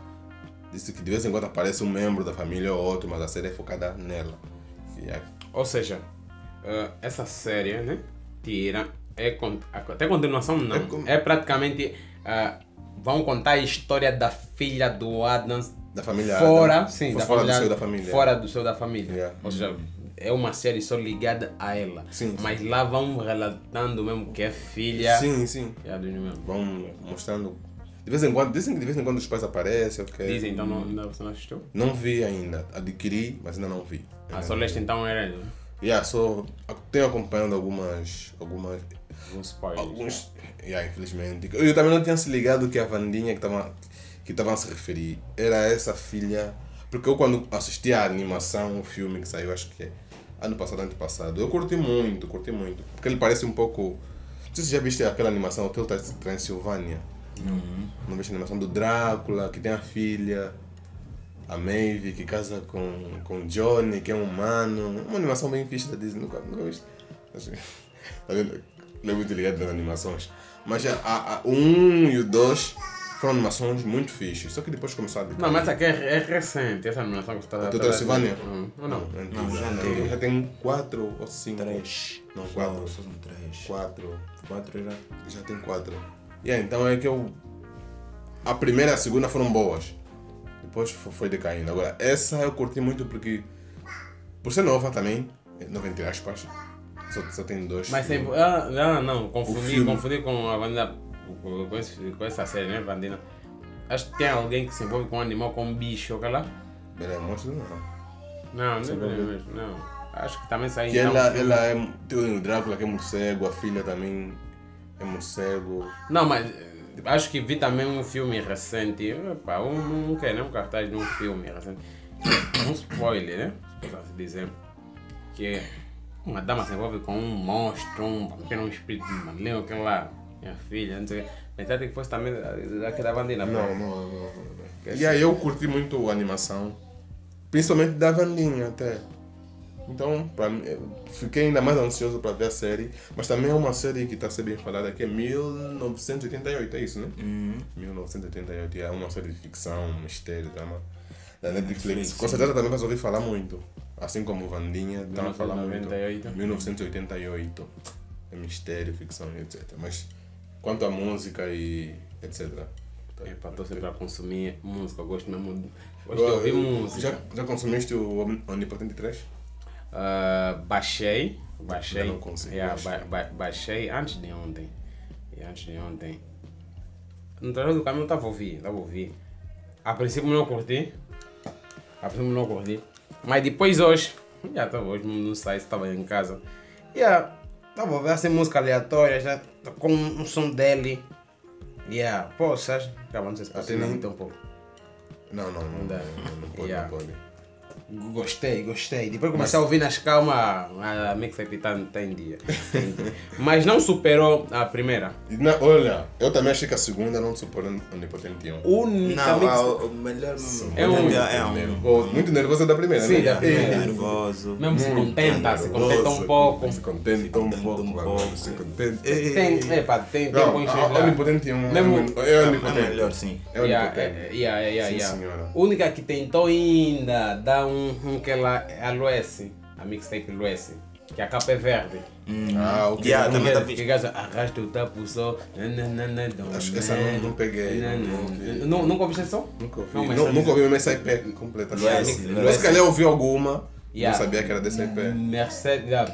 Disse que de vez em quando aparece um membro da família ou outro, mas a série é focada nela. Yeah. Ou seja, eh, essa série, né? Tira. É, até continuação, não. É É, praticamente. eh, vão contar a história da filha do Adams Da família fora, Adam. sim, Fora da do família, seio da família. Fora do seu da família. Yeah. Ou seja, é uma série só ligada a ela. Sim, sim. Mas lá vão relatando mesmo que é filha Sim, sim. do. Vão mostrando. De vez em quando, dizem que de vez em quando os pais aparecem, ok? Dizem, então não, não, você não assistiu? Não vi ainda. Adquiri, mas ainda não vi. A Soleste então era né? Yeah, só tenho acompanhando algumas. algumas Alguns spoilers. alguns. Yeah, infelizmente. Eu também não tinha se ligado que a Vandinha que estavam que estavam a se referir era essa filha. Porque eu quando assisti a animação, o filme que saiu, acho que é ano passado, ano passado, eu curti muito, curti muito. Porque ele parece um pouco. Não sei se já viste aquela animação Hotel Trans- Transilvânia. Não viste a animação do Drácula, que tem a filha, a Maeve, que casa com, com Johnny, que é um humano. Uma animação bem fixe da Disney, nunca, nunca viste. Assim, tá vendo? Não é muito ligado nas animações. Mas a, a, a- o 1 e o 2 foram animações muito fixes. Só que depois começou a decair. Não, mas aqui é, é recente, essa animação que você está Hotel Transilvânia? Hum, Ou não? é Não, antiga. já não. Tem- já tem 4 ou 5. Três. Não, Só- quatro. Só são três. 4. Quatro já. Já tem 4. Yeah, então é que eu. A primeira e a segunda foram boas. Depois fo- foi decaindo. Agora, essa eu curti muito porque. Por ser nova também, nova entre aspas, só, só tem dois. Mas tem. Ah, ah, não, confundi, confundi com a Vandina. Com, com, essa série, né, Vandina? Acho que tem alguém que se envolve com um animal, com um bicho, aquela lá. Bela monstro, não. Não, não é bem mesmo, não. Acho que também saiu. Que então, ela, um ela é. Tem o Drácula que é morcego, a filha também é morcego. Não, mas eh, acho que vi também um filme recente. Opa, um, um, que, né? um cartaz de um filme recente. Um spoiler, né? Se posso dizer. Que uma dama se envolve com um monstro, um vampiro, um espírito maligno, aquela lá, minha filha, não sei o quê. Pensava que fosse também daqui da Vandina. Não, não, não. não, não. E aí eu curti muito a animação, principalmente da Vandinha até. Então, pra fiquei ainda mais ansioso para ver a série, mas também é uma série que está a ser bem falada que é 1988, é isso, né? 1988, é uma série de ficção, mistério, drama da Netflix. Netflix, Com certeza também vas ouvir falar muito, assim como Vandinha, estão a falar muito. 1998. 1988. É mistério, ficção e etc. Mas quanto à música e etc. Epa, estou sempre a consumir música, eu gosto mesmo. Gosto de ouvir música. Já, já consumiste o Onipotente 3? Ah, baixei, baixei, Ainda não consegui yeah, baixar. ba- ba- baixei antes de ontem, e antes de ontem. No trajeto do caminho estava a ouvir, estava a ouvir. A princípio não curti, a princípio não curti, mas depois hoje, já estava hoje no site, estava em casa, yeah, estava a ouvir assim música aleatória, já com um som dele, yeah, sabes? Calma, não sei se nem- muito um pouco. Não, não, não, dá. não, não pode, Yeah. não pode. Gostei, gostei. Depois comecei a ouvir nas calmas, a mixtape está tá em dia. Tá em dia. Mas não superou a primeira. Na- olha, eu também achei que a segunda não superou o Onipotente 1. Única Não, mix... ah, o melhor. É um- É um. Pô, muito nervoso da primeira, Sim, né? da primeira. Ei, Nervoso. Mesmo se contenta, se nervoso, contenta um pouco. Se contenta um pouco, um. Se contenta. Tem, epa, tem, tem Não, bons lá. Onipotente 1 é Mesmo- é É Onipotente. melhor, sim. É Yeah, Onipotente. é- yeah, yeah, Sim, yeah. senhora. Única que tentou ainda dar um, um que ela, a Luesse, a mixtape Luesse, que a capa é verde. Ah, ok. Yeah, Não- também tá que gajo arrasta o tapo só. Acho que essa não- não peguei, não- não ouvi. Não, nunca ouviste esse som? Nunca ouvi. Não, sabe- nunca ouvi o esse IP completa. Mas se calhar ouvi alguma, Yeah. não sabia que era desse IP. Mercedes. ah,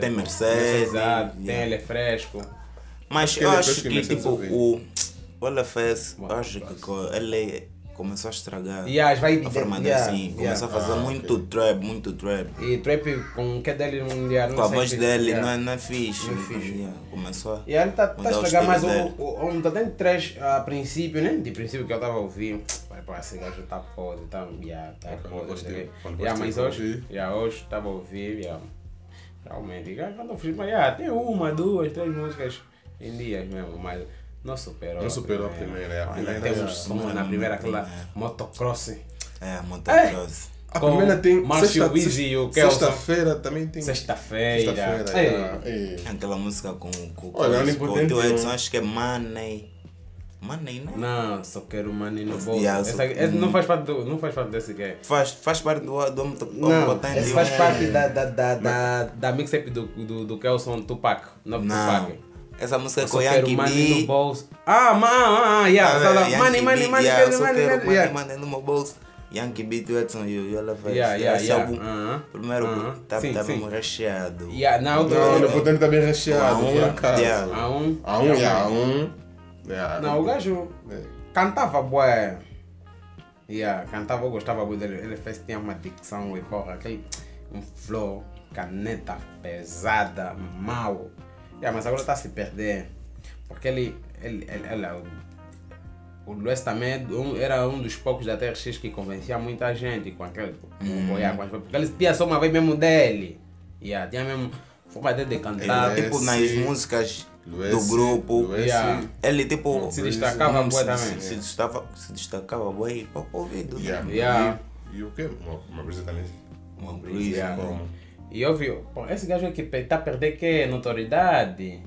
Tem Mercedes, exato, Tem ele é fresco. Mas que eu é acho que tipo ouvi. o o LFS, acho que ele começou a estragar Yeah, vai- a forma de yeah, assim. yeah. Começou a fazer Ah, muito trap, muito trap. E trap com o que é dele não yeah, Com a voz dele yeah. não é, não é fixe. Não é então, fixe. yeah, começou a. E ele tá, tá o estragar mais estilo o, dele. o, o, tá tendo três a princípio, né? De princípio que eu tava ouvindo. Vai para esse gajo tá podre, tá, yeah, tá Quando podre. gostei, quando Yeah, mas hoje, yeah, hoje tava ouvindo, yeah, realmente. Quando eu fiz, mas yeah, tem uma, duas, três músicas em dias mesmo, mas Não superou. Não superou a primeira. é, A Ainda primeira temos é- som não, na não, primeira, não, aquela não. motocross. É, motocross. A com primeira tem. Márcio sexta- Wiz e o Kelson. Sexta-feira também tem. Sexta-feira. Sexta-feira. Ei, yeah. Ei. Aquela música com, com, com, Olha, com o teu não. Edson, acho que é Money. Money, né? Não, só quero money no bolso. Yeah, Essa, só- essa não, faz parte do, não faz parte desse que é. Faz, faz parte do, do, do Não, esse faz É. parte da, da, da, da, da mixtape do, do, do Kelson Tupac. Novo Não. Tupac. Essa música é com Yankee money no B. bolso. Ah, ma, ah, ah, yeah. Ah, só lá, Yankee money, money, money, yeah, money, só money, money, money, yeah. money no meu bolso. Yankee B, tu Edson o ela fez. Yeah, yeah, Esse yeah. álbum, Aham, primeiro, aham. tá, Sim, tá sim. mesmo recheado. Yeah, na outra. Não, o Onipotente tá bem recheado, A um, yeah. A um. A um, yeah, a um. yeah. Não, o gajo É. cantava bué. Yeah, cantava, eu gostava bué dele. Ele fez, tinha uma dicção e porra, aquele um flow, caneta pesada, mau. Yeah, mas agora está a se perder. Porque ele, ele, ele, ele o Luiz também é era um dos poucos da TRX que convencia muita gente com aquele. Com, yeah, com as- porque ele tinha só uma vez mesmo dele. Yeah, tinha mesmo forma dele de cantar. Ele é Tipo, nas músicas Lues- do grupo. Lues- Yeah. Ele, tipo, Se destacava hum, se, também. Se, destacava, se destacava bué para o ouvido. né? Yeah. Yeah. E, e o quê? Uma, uma brisa também. Uma Yeah. brisa. Como? E eu vi, pô, esse gajo aqui está a perder que notoriedade.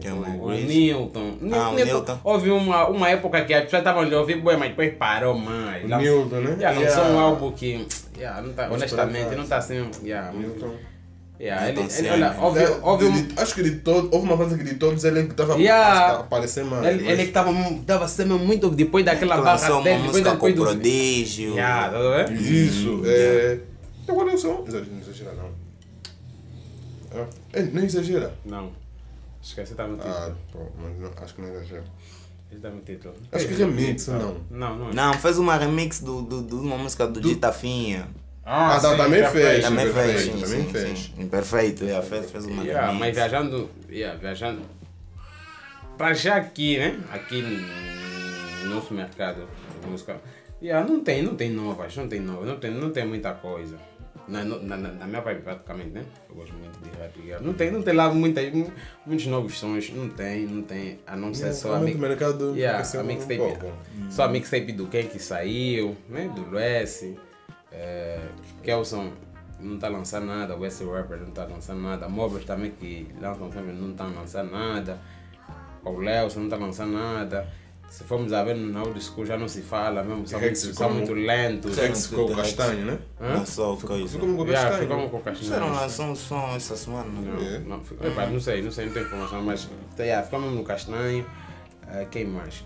Que é uma O. Newton. Ah, o Newton. Houve uma, uma época que as pessoas estavam a ouvir bem, mas depois parou mais. O Newton, né? Yeah, lançou um Yeah. álbum que, yeah, não tá, honestamente, não está assim. Yeah, O Newton. yeah, ele, ele, olha, houve, É, houve um. Acho que de todo, houve uma coisa que de todos ele que estava Yeah. a aparecer mais. Ele, mas- ele estava tava sendo muito depois daquela Que barra dele, depois, depois do. prodígio. Yeah, tá vendo? Isso, é. Agora eu sou. Não exagera, não. É, é, nem exagera. Não. Esquece, está no título. Ah, pô, mas não, acho que não exagera. Ele está no título. Acho que remix, não. Não, não é. Não, fez uma remix do, do, de uma música do, Gita Finha. Ah, tá, sim, também já fez. Também fez, sim, também sim, fez. sim. Perfeito, yeah, fez, fez uma Yeah, remix. mas viajando, yeah, viajando. Para já aqui, né? Aqui no nosso mercado de música. Yeah, não tem, não tem novas, não tem novas, não tem, não tem muita coisa. Na, na, na, minha vibe praticamente, né? Eu gosto muito de rap. yeah. Não tem, não tem lá muita, mu- muitos novos sons, não tem, não tem, a não ser só a Realmente mix. mercado Yeah, a mixtape. Só a mixtape do Ken que saiu, né? Do Lues. É, Kelson não tá lançando nada, West Rapper não tá lançando nada, Mobbers também que lançam sempre não tá lançando nada, o Leo não tá lançando nada. Se formos a ver no old school já não se fala mesmo, são, Rex muito, ficou são muito lentos. Rex ficou com Rex. castanho, né? Lançou coisa. Ficou com Yeah, castanho. ficamos com Você não castanho. lançou um som essa semana? Não, É. não, sei, não sei, não tenho informação, mas tá, yeah, ficamos no castanho. Eh, quem mais?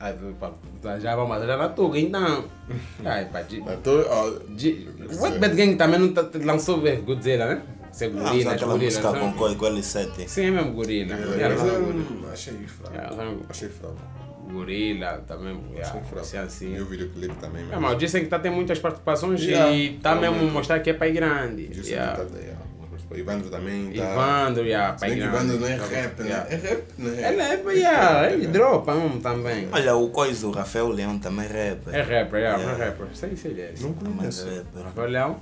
Ah, pá, já vamos já na Tuga, então. Ai, pá, de, de, o Bad Gang também não tá, lançou eh, Godzilla, né? Ser Não, gorila, só aquela gorila. música né? com, com L7. Sim, é mesmo gorila. Yeah, gorila. achei fraco. Yeah, Achei fraco. Gorila também. Yeah, fraco. assim, assim. E o videoclipe também. É, mas dizem que tá tem muitas participações Yeah, e tá mesmo mostrar que é pai grande. Disse Yeah. que tá, yeah. O Ivandro também tá. Ivandro, yeah, pai grande. Ivandro não é rap, né? É rap, né? Ele é, yeah, ele dropa um, também. Olha, o coisa, o Rafael Leão também é rapper. É rapper, yeah, Yeah. é rapper. Sei, sei desse. Não conheço. é. Rafael Leão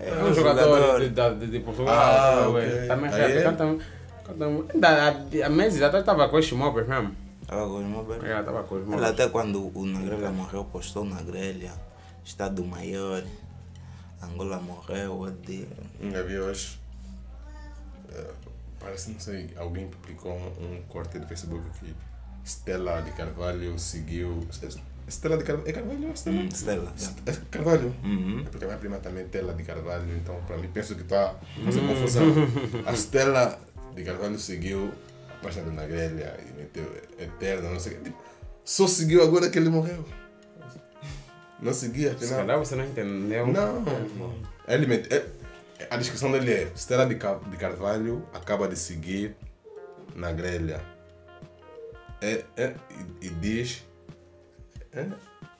é, É um jogador, jogador. De, de, Portugal. Ah. Também é rapper. é? Canta, há- há meses atrás estava com este mobbers mesmo. Tava com os. É, estava com os Olha, mobbers. até quando o Nagrelha morreu, postou na grelha. Estado maior. Angola morreu. de- Ainda vi hoje. eh, Parece, não sei, alguém publicou um, um corte do Facebook que Stella de Carvalho seguiu. Stella de Carvalho. É Carvalho ou Stella? Hum, Stella. yeah. É Carvalho. Uhum. É porque a minha prima também é Stella de Carvalho, então para mim penso que está fazendo confusão. A Stella de Carvalho seguiu a página do Nagrelha e meteu Eterna, não sei o. Tipo, só seguiu agora que ele morreu. Não seguia, Se afinal. calhar você não entendeu. Não. Ele mete, é- a descrição dele é Stella de, Ca- de Carvalho acaba de seguir na grelha. É, é, e, e diz. É,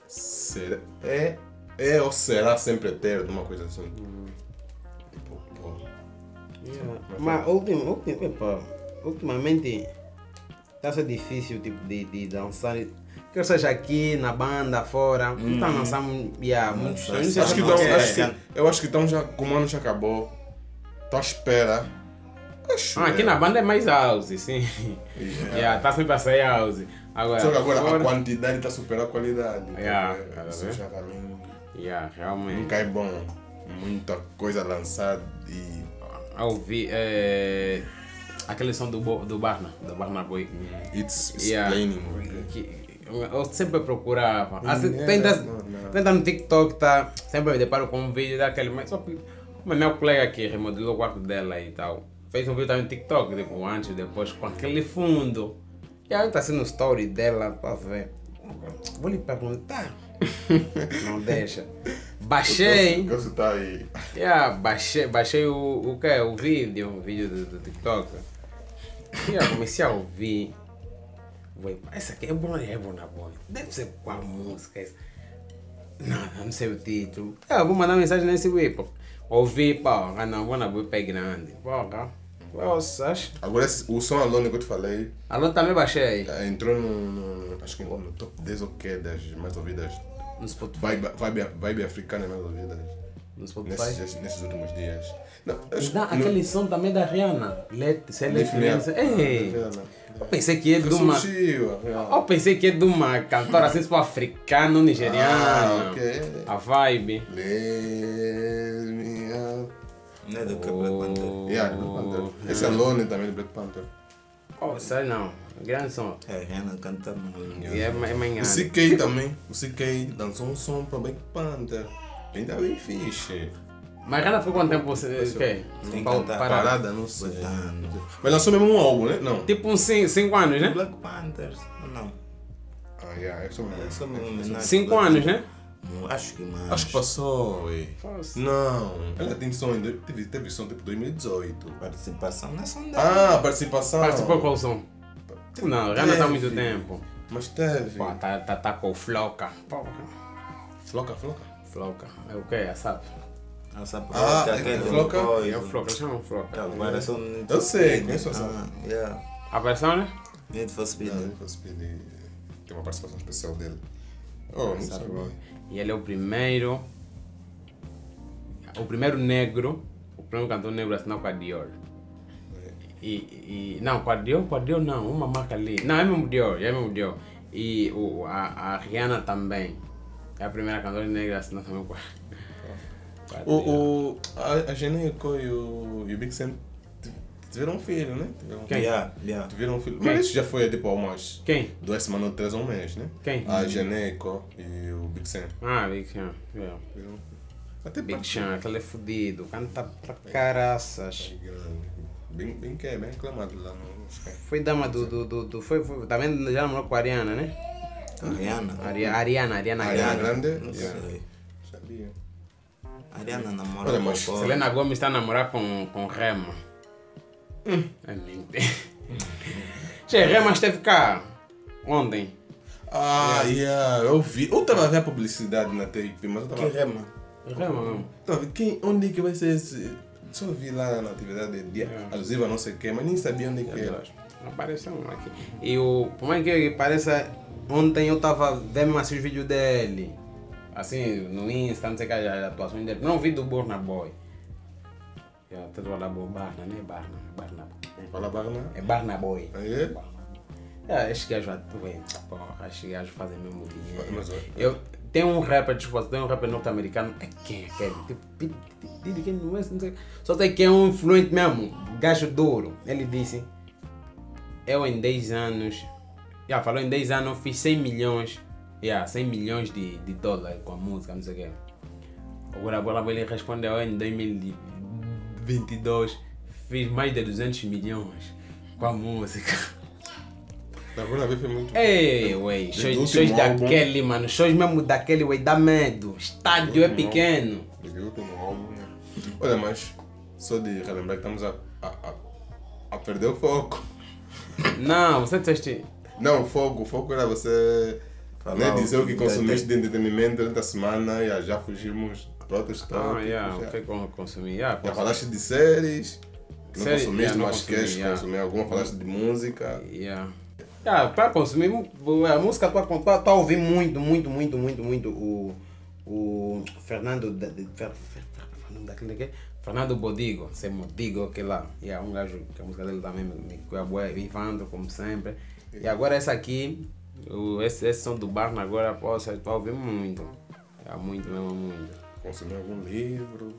será, é, é ou será sempre eterno, uma coisa assim. Tipo, pô. Yeah. Mas ultim, epa, ultimamente está a ser difícil tipo, de, de dançar. Quer seja aqui, na banda, fora. Não está lançando yeah, muitos sei Acho que é. acho que, eu acho que então já, como o ano já acabou, tô à espera. Acho, Ah, aqui é. na banda é mais house, sim. Yeah, tá sempre a sair house. Agora, Só que agora a fora- quantidade está superando a qualidade. Yeah, porque cada Isso já Yeah, realmente. nunca é bom. Muita coisa lançada e. a ouvir é, aquele som do, do Barna, do Barna Boy. It's Yeah. explaining. Que, eu sempre procurava. Assim, Yeah, tenta, no TikTok, tá? Sempre me deparo com um vídeo daquele, mas só que é meu colega que remodelou o quarto dela e tal, fez um vídeo também no TikTok, tipo, antes e depois, com aquele fundo. E aí tá assim no story dela, pra ver. Vou lhe perguntar. Não deixa. Baixei. Gosto tá aí. Yeah, baixei, baixei o, o que? O vídeo, o vídeo do, do TikTok. E eu comecei a ouvir. Falei, essa aqui é boa, é boa na boa. Deve ser qual música é essa? Não, não sei o título. Eu vou mandar mensagem nesse vídeo. Ouvi, ah não, vou na boa pé grande. Porra. Nossa. Agora o som Alone que eu te falei Alô, também baixei. eh, entrou no, no- Acho que no top 10 ou que das mais ouvidas. No Spotify. Vibe, vibe, vibe africana mais ouvidas. No Spotify. Nesses, nesses últimos dias. Não, acho Dá que no- aquele som também da Rihanna. Let, se Lift let, Up. Ei, eu pensei que é de uma. Eu pensei que é de uma cantora assim, tipo africano, nigeriana. Ah, ok. A vibe. Let me up. Não é do que Black Panther. Yeah, Black Panther. Esse é Alone também do Black Panther. Oh, sei não. Grande som. É, Rihanna canta. E é, mais- é mais O. CK também. O CK lançou um som para Black Panther. Ainda bem fixe. Mas ela ficou quanto tempo você. Okay. Sem Pa- cantar. parada? Parada, não sei. Mas lançou mesmo um álbum, né? Não. Tipo uns 5 anos, né? Black Panthers. ou Não. Ah, yeah, é só É homenagem. 5 anos, né? Acho que mais. Acho que passou, ué. Nossa. Não. Ela tem som, teve, teve som tipo 2018. Participação não é dela. Ah, participação. Participou qual som? Não, já não tá há muito Teve. tempo. Mas teve. Pô, tá, tá, tá com o Floca. Floca, floca. Floca. É o que? É, sabe? Nossa, Ah, é é Floca? É o Floca, chama o Floca. Agora são. Eu sei, conheço essa. Ah, yeah. A versão, né? Need for Speed. Nem fosse pedir. Tem uma participação especial dele. Oh, não. E ele é o primeiro. O primeiro negro. O primeiro cantor negro a assinar com a Dior. E, e, não, com a Dior, com a Dior não, uma marca ali. Não, é mesmo Dior, é mesmo Dior. E o, a, a Rihanna também. É a primeira cantora negra a assinar também com a, a. O, o, a, a Geneco e o, e o Big Sam tiveram um filho, né? Tiveram, Quem? Yeah, yeah. tiveram um filho. Quem? Mas isso já foi tipo há umas Quem? duas semanas ou três ou um mês, né? Quem? A Geneco e o Big Sam. Ah, Big Sean. yeah. Até Big Sean, aquele é fudido, canta pra caraças. Bem, bem que é, bem aclamado lá no. Foi dama do. do, do, do foi, foi, tá vendo? Já namorou com a Ariana, né? A Rihanna. Ari, Ariana, Ariana Ariana Grande. Grande? Não Yeah. sei. Sabia. A Ariana namora Olha, com mas o Selena Gomes está a namorar com, com Rema. É mentira. Che, Rema esteve cá ontem. Ah, yeah, eu vi. Eu estava a ver a publicidade na TIP, mas eu Que estava. rema? Rema mesmo. Tava, quem, onde é que vai ser esse? Só vi lá na atividade de dia É. alusiva, não sei o quê, mas nem sabia onde é que era. Apareceu um aqui. E o. Por mais que pareça. Ontem eu estava vendo assim os vídeos dele. Assim, no Insta, não sei o que, as atuações dele. Não vi do Burna Boy. Eu até lá, Barna, né? Barna. Barna. Fala Barna. É Barna Boy. É? É, esses gajos, ué, porra, esses gajos fazem mesmo dinheiro. Mas, ó, Eu, tem um rapper, desculpa, tem um rapper norte-americano, é quem? Tipo, Diddy, quem não é, não sei. Só sei que é um influente mesmo, gajo duro. Ele disse, eu em 10 anos, já falou em 10 anos, fiz 100 milhões, yeah, 100 milhões de, de dólares com a música, não sei o quê. Agora, agora ele respondeu, eu em 2022, fiz mais de 200 milhões com a música. Verdade, foi muito. Ei, ué, shows, shows álbum. daquele, mano, shows mesmo daquele, ué, dá medo. Estádio é pequeno. Último álbum, né? Olha, mas só de relembrar que estamos a, a, a, a perder o foco. Não, você disseste. Não, o foco, o foco era você Né, dizer o que consumiste de entretenimento durante a semana e já fugimos para outros Ah, tópicos. yeah, já. o que con- consumi? Yeah, Já falaste de séries, não Séries, consumiste, yeah, não mas consumi, queres yeah. consumir alguma, falaste de música. Yeah. Yeah, para consumir a música, a, tu a ouvir muito, muito, muito, muito, muito o, o Fernando. De, Fer, Fer, Fer, Fernando daquele que Fernando Bodigo, se é Modigo, que lá. E é um gajo que a música dele também me, cuida bué, Ivandro, como sempre. E agora essa aqui, o, esse som do Barna agora, pô, você vai ouvir muito. É muito, mesmo muito. Consumir algum livro.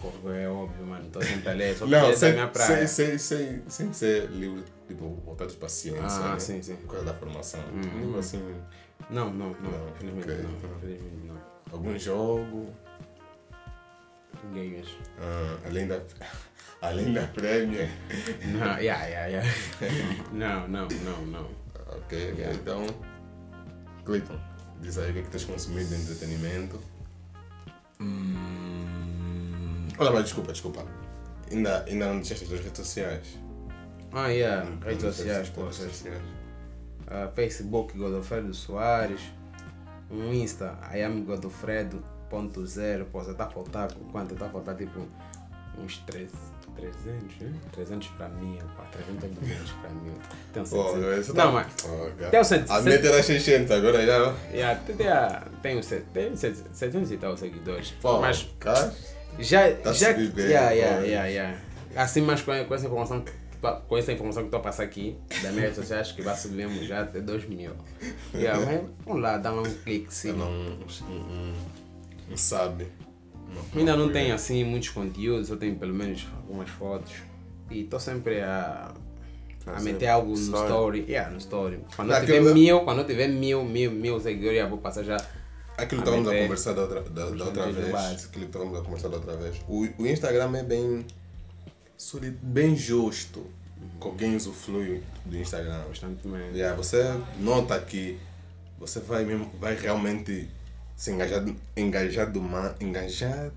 Pô, é óbvio, mano, tô sempre a ler, só Não, é sem, minha praia. sem, sem, sem, sem ser livro tipo voltados para a ciência. Ah, né? sim, sim. Coisa da formação. Hum, Livro assim, Não, não, não, Não, infelizmente ok. não, infelizmente não. algum jogo. Games. ah, além da. Além da Premier. Não, yeah, yeah, yeah. não, não, não, não. Ok. Yeah. Então, Clayton, diz aí o que é que tens consumido de entretenimento. Hum, Olha, mas desculpa, desculpa. Ainda, ainda não deixaste as tuas redes sociais. Ah, yeah, redes Não sociais, pô. redes sociais. Ah, Facebook Godofredo Soares. Um Insta, I am Godofredo.0. Pô, você tá a faltar quanto? Tá a faltar tipo uns 3, 300, né? 300 para mil, pá. 300 ou 200 para mil. Tem um Oh, 700. isso Não, mas. Tem um set- A set- meta era 600, agora já. Yeah, tem, um tem 700 e tal seguidores. Pô, mas cara, Já, Tá já, vivendo, yeah, yeah, pô. yeah, yeah. Assim, mas com, com essa informação, que com essa informação que tu a passar aqui, da minha rede social, acho que vai subir mesmo já até 2 mil. Yeah, mas vamos lá, dá um clique, sim. não, não, não sabe. Ainda não tenho assim muitos conteúdos, eu tenho pelo menos algumas fotos. E estou sempre a, a meter algo no story. Yeah, no story. Quando eu tiver da- mil, quando eu tiver mil, mil, mil seguidores, vou passar já. Aquilo que estávamos a conversar da outra, da, da outra vez. Aquilo que estávamos a conversar da outra vez. O, o Instagram é bem bem justo com quem usufrui do Instagram. Constantemente. Yeah, você nota que você vai, mesmo, vai realmente se engajar, engajar do ma- engajar,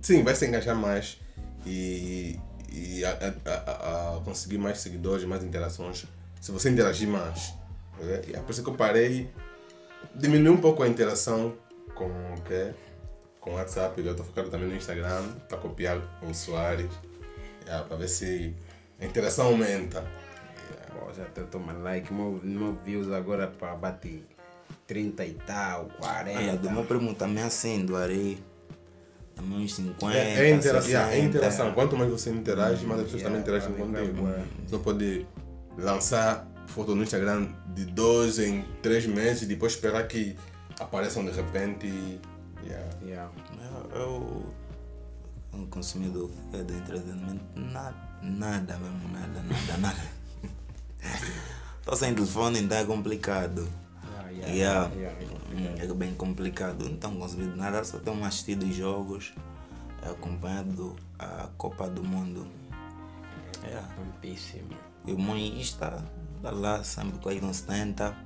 sim, vai se engajar mais e, e a, a- a- conseguir mais seguidores, mais interações, se você interagir mais. ok? E é por isso que eu parei, diminui um pouco a interação com o que com WhatsApp, eu estou focado também no Instagram para copiar o Soares, yeah, para ver se a interação aumenta. Pô, já estou tomando like, meu, meu views agora para bater 30 e tal, 40. olha, do meu primo também assim, do Ari. Também uns 50. É, é, intera 60. yeah, é interação. Quanto mais você interage, mais as pessoas Yeah, também interagem contigo. Você não pode lançar foto no Instagram de dois em três meses e depois esperar que apareçam de repente. Yeah. Yeah. Eu, eu como consumidor é do entretenimento, nada, nada mesmo, nada, nada, nada. Tô sem telefone, então é complicado. Yeah, Yeah. yeah, yeah, É bem complicado. Não tenho consumido nada, só tenho assistido jogos, é, acompanhado a Copa do Mundo. É. Ampíssimo. E o meu Insta, tá lá, sempre Clayton 70.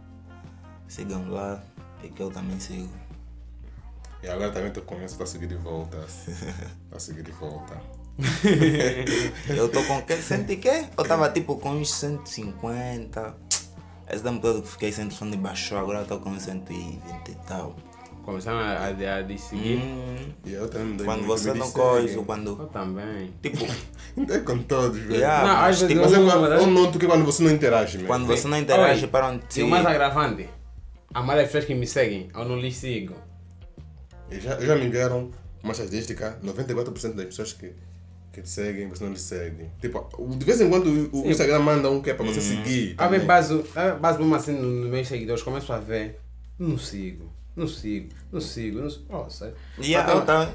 Sigam lá, e que eu também sigo. E agora também com isso, tá a seguir de volta. A seguir de volta. Eu tô com que? Cento e quê? Eu tava tipo com uns 150. Esse tempo todo que fiquei sem telefone baixou, agora eu tô com uns 120 e tal. Começaram a, a, a seguir. Hum, E eu também quando você não coisa, Eu quando. também. Tipo, É com todos, velho. yeah, Não, mas, tipo, Mas eu, mas- eu noto que quando você não interage mesmo. quando você não interage, para onde E o mais agravante, a maioria das pessoas que me seguem, eu não lhes sigo. E já, já me enviaram uma estatística, 94% das pessoas que, que te seguem, você não lhe segue. Tipo, de vez em quando o, o Instagram manda um que é para você seguir. A ver, também. base, base mesmo assim nos meus seguidores, começo a ver, não sigo, não sigo, não sigo, não sigo. Oh. Yeah, Até- eu tá-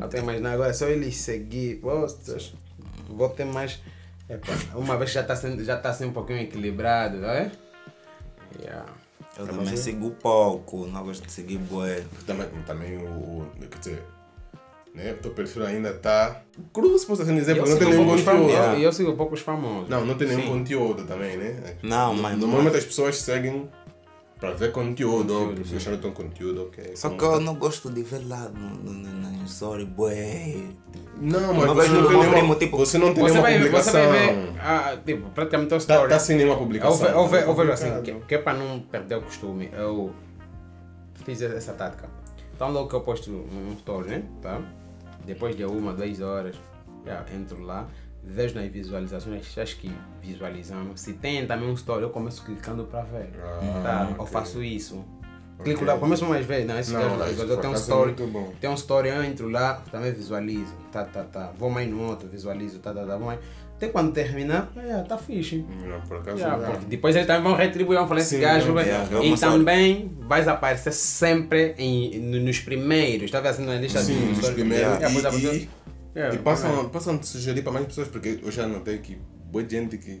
Até imaginar agora, só eles seguir, postas, vou ter mais. Epa, uma vez já está sendo, já tá sendo um pouquinho equilibrado, não é? Yeah. Eu Pra também você? sigo pouco, não gosto de seguir bué. Também, também o, o. Quer dizer, né? o teu perfil ainda está cru, se posso assim dizer, Eu porque não tem nenhum conteúdo. famosos, e eu sigo poucos famosos. Não, não tem nenhum Sim. conteúdo também, né? Não, mas- Normalmente as pessoas seguem para ver conteúdo, ou Conteúdo, sim. deixar o teu conteúdo, ok? Só que eu não gosto de ver lá no, no, no, no story, bué. Não, mas Não você não, nenhuma, primo, tipo, você não tem Você nenhuma vai, ver- você publicação. vai ver, ah, tipo, praticamente o Tá, story. tá sem nenhuma Eu, publicação. ve- eu, ve- eu vejo assim, que, que é para não perder o costume, eu fiz essa tática. Então logo que eu posto um story, né? Tá? Depois de uma, duas horas, já entro lá, vejo nas visualizações, pessoas que visualizam. Se tem também um story, eu começo clicando para ver. Ah, tá? Eu ok. faço isso. Clico lá, começo mais velho, não, esse Não, gajo lá, eu por tenho um é story, bom. tem um story, eu entro lá, também visualizo, tá, tá, tá, vou mais no outro, visualizo, tá, tá, tá, vou mais. Até quando terminar, é, tá fixe. Não, por acaso Yeah, porque depois eles também vão retribuir, vão falar esse gajo, vai- eu e também vais aparecer sempre em, no- nos primeiros, está vendo assim na lista Sim, de nos primeiros. Yeah, E- é, é. e- E passam, passam a sugerir para mais pessoas, porque eu já notei que boa gente que.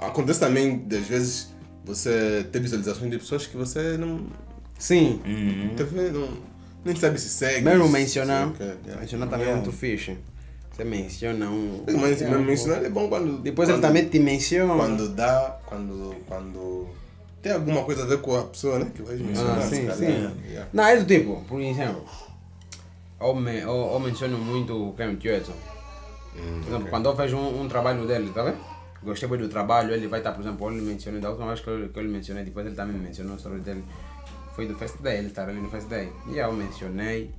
Acontece também, das vezes, você ter visualizações de pessoas que você não. Sim, tá vendo? Não, nem sabe se segue. mesmo mencionar, quer, yeah. mencionar também é muito fixe. Você menciona um... Mas mesmo mencionar é bom quando. Depois quando, ele também te menciona. Quando dá. Quando. Quando. Tem alguma coisa a ver com a pessoa, né? Que vai mencionar. Ah, sim, sim. Yeah. Não, é do tipo, por exemplo, ou, me, ou, ou menciono muito o Ken Edson. Hum, Por exemplo, ok. quando eu vejo um, um trabalho dele, tá vendo? Gostei muito do trabalho, ele vai estar, por exemplo, ele mencionou, da última vez que eu, que eu lhe mencionei, depois ele também me mencionou a história dele. Foi do Fest Day, ele estava ali no Fest Day. E eu mencionei,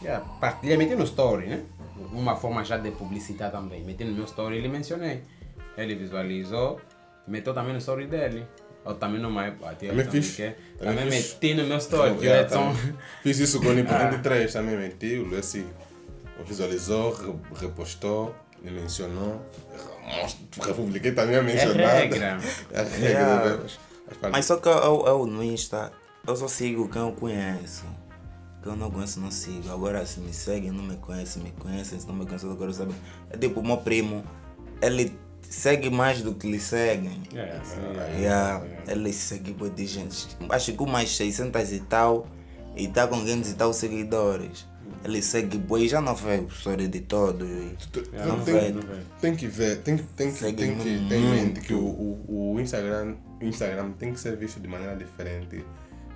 yeah, partilhei, meti no story, né? Uma forma já de publicitar também. Meti no meu story e ele mencionei. Ele visualizou, meteu também no story dele. Eu também não mais bati, Também fiz. Também Também fiz. meti no meu story. Então, yeah, Edson. tá. Fiz isso com o Nipo Ah. 23 também meti, o Lucy visualizou, re- repostou, me mencionou, republiquei também a É mencionar. regra. É regra, Yeah. né? Mas- mas faz- Mas só que eu, eu no Insta, eu só sigo quem eu conheço. Quem eu não conheço, não sigo. Agora, se me seguem, não me conhecem, me conhecem. Se não me conhecem, eu quero saber. É tipo, o meu primo, ele segue mais do que lhe seguem. É, sim. Yeah, ele segue boa de gente. Acho que umas 600 e tal. E tá com 500 e tal seguidores. Ele segue boa e já não vê a história de todos. Tu- É, Não tem, vê. não vê. tem que ver, tem, que- tem, que, Segue tem que ter em mente que o, o, o Instagram, o Instagram tem que ser visto de maneira diferente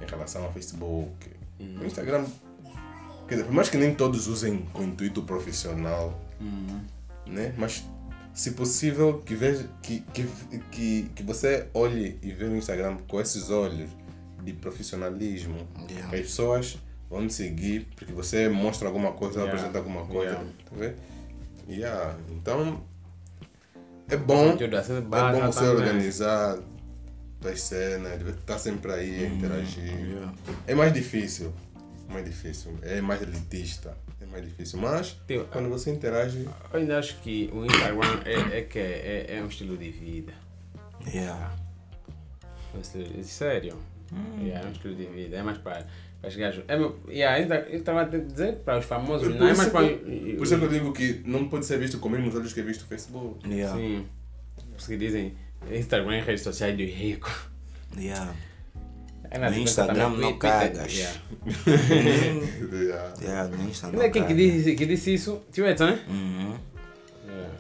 em relação ao Facebook. O Instagram, quer dizer, por mais que nem todos usem com intuito profissional, né? mas se possível que, veja, que, que, que, que você olhe e veja o Instagram com esses olhos de profissionalismo. Yeah. As pessoas vão te seguir porque você mostra alguma coisa, Yeah. apresenta alguma coisa. Yeah. Tá vendo? Yeah. Então é bom, é bom você também. Tuas cenas, estar tá sempre aí a interagir. yeah. É mais difícil. Mais difícil. É mais elitista. É mais difícil. Mas quando você interage. Eu ainda acho que o Instagram é, é que é, é um estilo de vida. Yeah. Estilo- sério. Yeah, é um estilo de vida. É mais para, para os gajos. É, yeah, ainda, eu estava a dizer para os famosos, Por não é isso mais para. que- Por isso é que eu digo que não pode ser visto com os mesmos olhos que é visto o Facebook. Yeah. Sim. Por isso que dizem Instagram é redes sociais do rico. Yeah. É No Instagram não Twitter- cagas. yeah. Yeah. Yeah, no Insta Não é quem que disse, que disse isso? Tio Edson, né? Uhum. Yeah.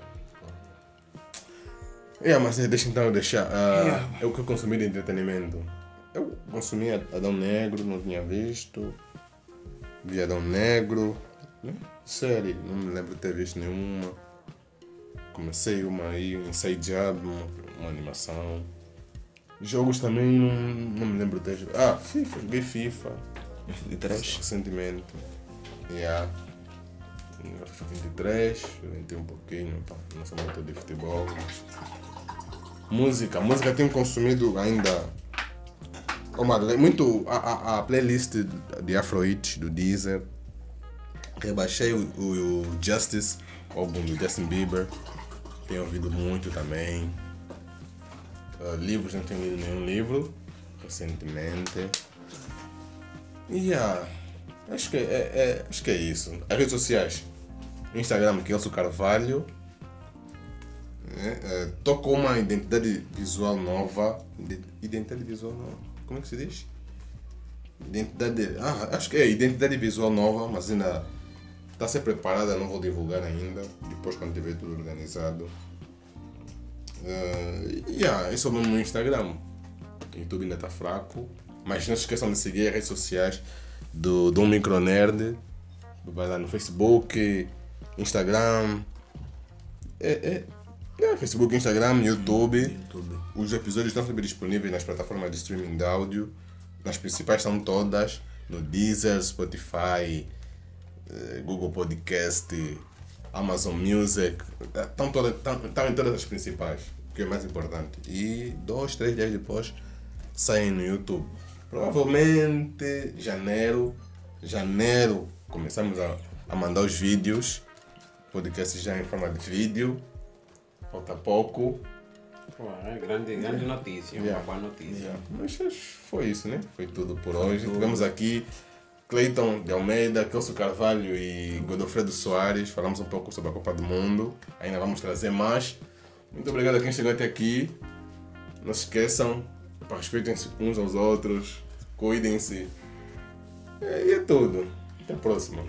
É, mas deixa então eu deixar. ah, É o que eu consumi de entretenimento. Eu consumi Adão Negro, não tinha visto. Vi Adão Negro. né? Série, não me lembro de ter visto nenhuma. Comecei uma aí, um Inside Job, uma, uma animação. Jogos também não, não me lembro de ter jogado. Ah, FIFA, joguei FIFA três. recentemente. Yeah. FIFA 23, eu entrei um pouquinho, pá, não sou muito de futebol. mas- Música, música tenho consumido ainda. Mano, é muito a, a, a playlist de Afrohit do Deezer. Rebaixei o, o, o Justice, o álbum do Justin Bieber. Tenho ouvido muito também. Ah, livros, não tenho lido nenhum livro recentemente. E yeah, acho que é, é- acho que é isso. As redes sociais. Instagram, Kelso Carvalho. Estou com uma identidade visual nova. Ide- Identidade visual nova. Como é que se diz? Identidade. Ah, acho que é identidade visual nova, mas ainda está a ser preparada, não vou divulgar ainda. Depois quando tiver tudo organizado. Uh, yeah, isso é o nome no Instagram. O YouTube ainda está fraco. Mas não se esqueçam de seguir as redes sociais do, do Micronerd. Vai lá no Facebook, Instagram. É, é, é, Facebook, Instagram, YouTube. YouTube. Os episódios estão sempre disponíveis nas plataformas de streaming de áudio. Nas principais são todas. No Deezer, Spotify, eh, Google Podcast, Amazon Music. Estão, todas, estão, estão em todas as principais, o que é mais importante. E dois, três dias depois saem no YouTube. Provavelmente janeiro, janeiro começamos a, a mandar os vídeos, podcast já em forma de vídeo, falta pouco. Pô, é grande, grande notícia, Yeah. uma boa notícia. Yeah. Mas foi isso, né? Foi tudo por hoje. Tivemos aqui Cleiton de Almeida, Kelso Carvalho e Godofredo Soares. Falamos um pouco sobre a Copa do Mundo. Ainda vamos trazer mais. Muito obrigado a quem chegou até aqui. Não se esqueçam, respeitem-se uns aos outros, cuidem-se. E é tudo. Até a próxima.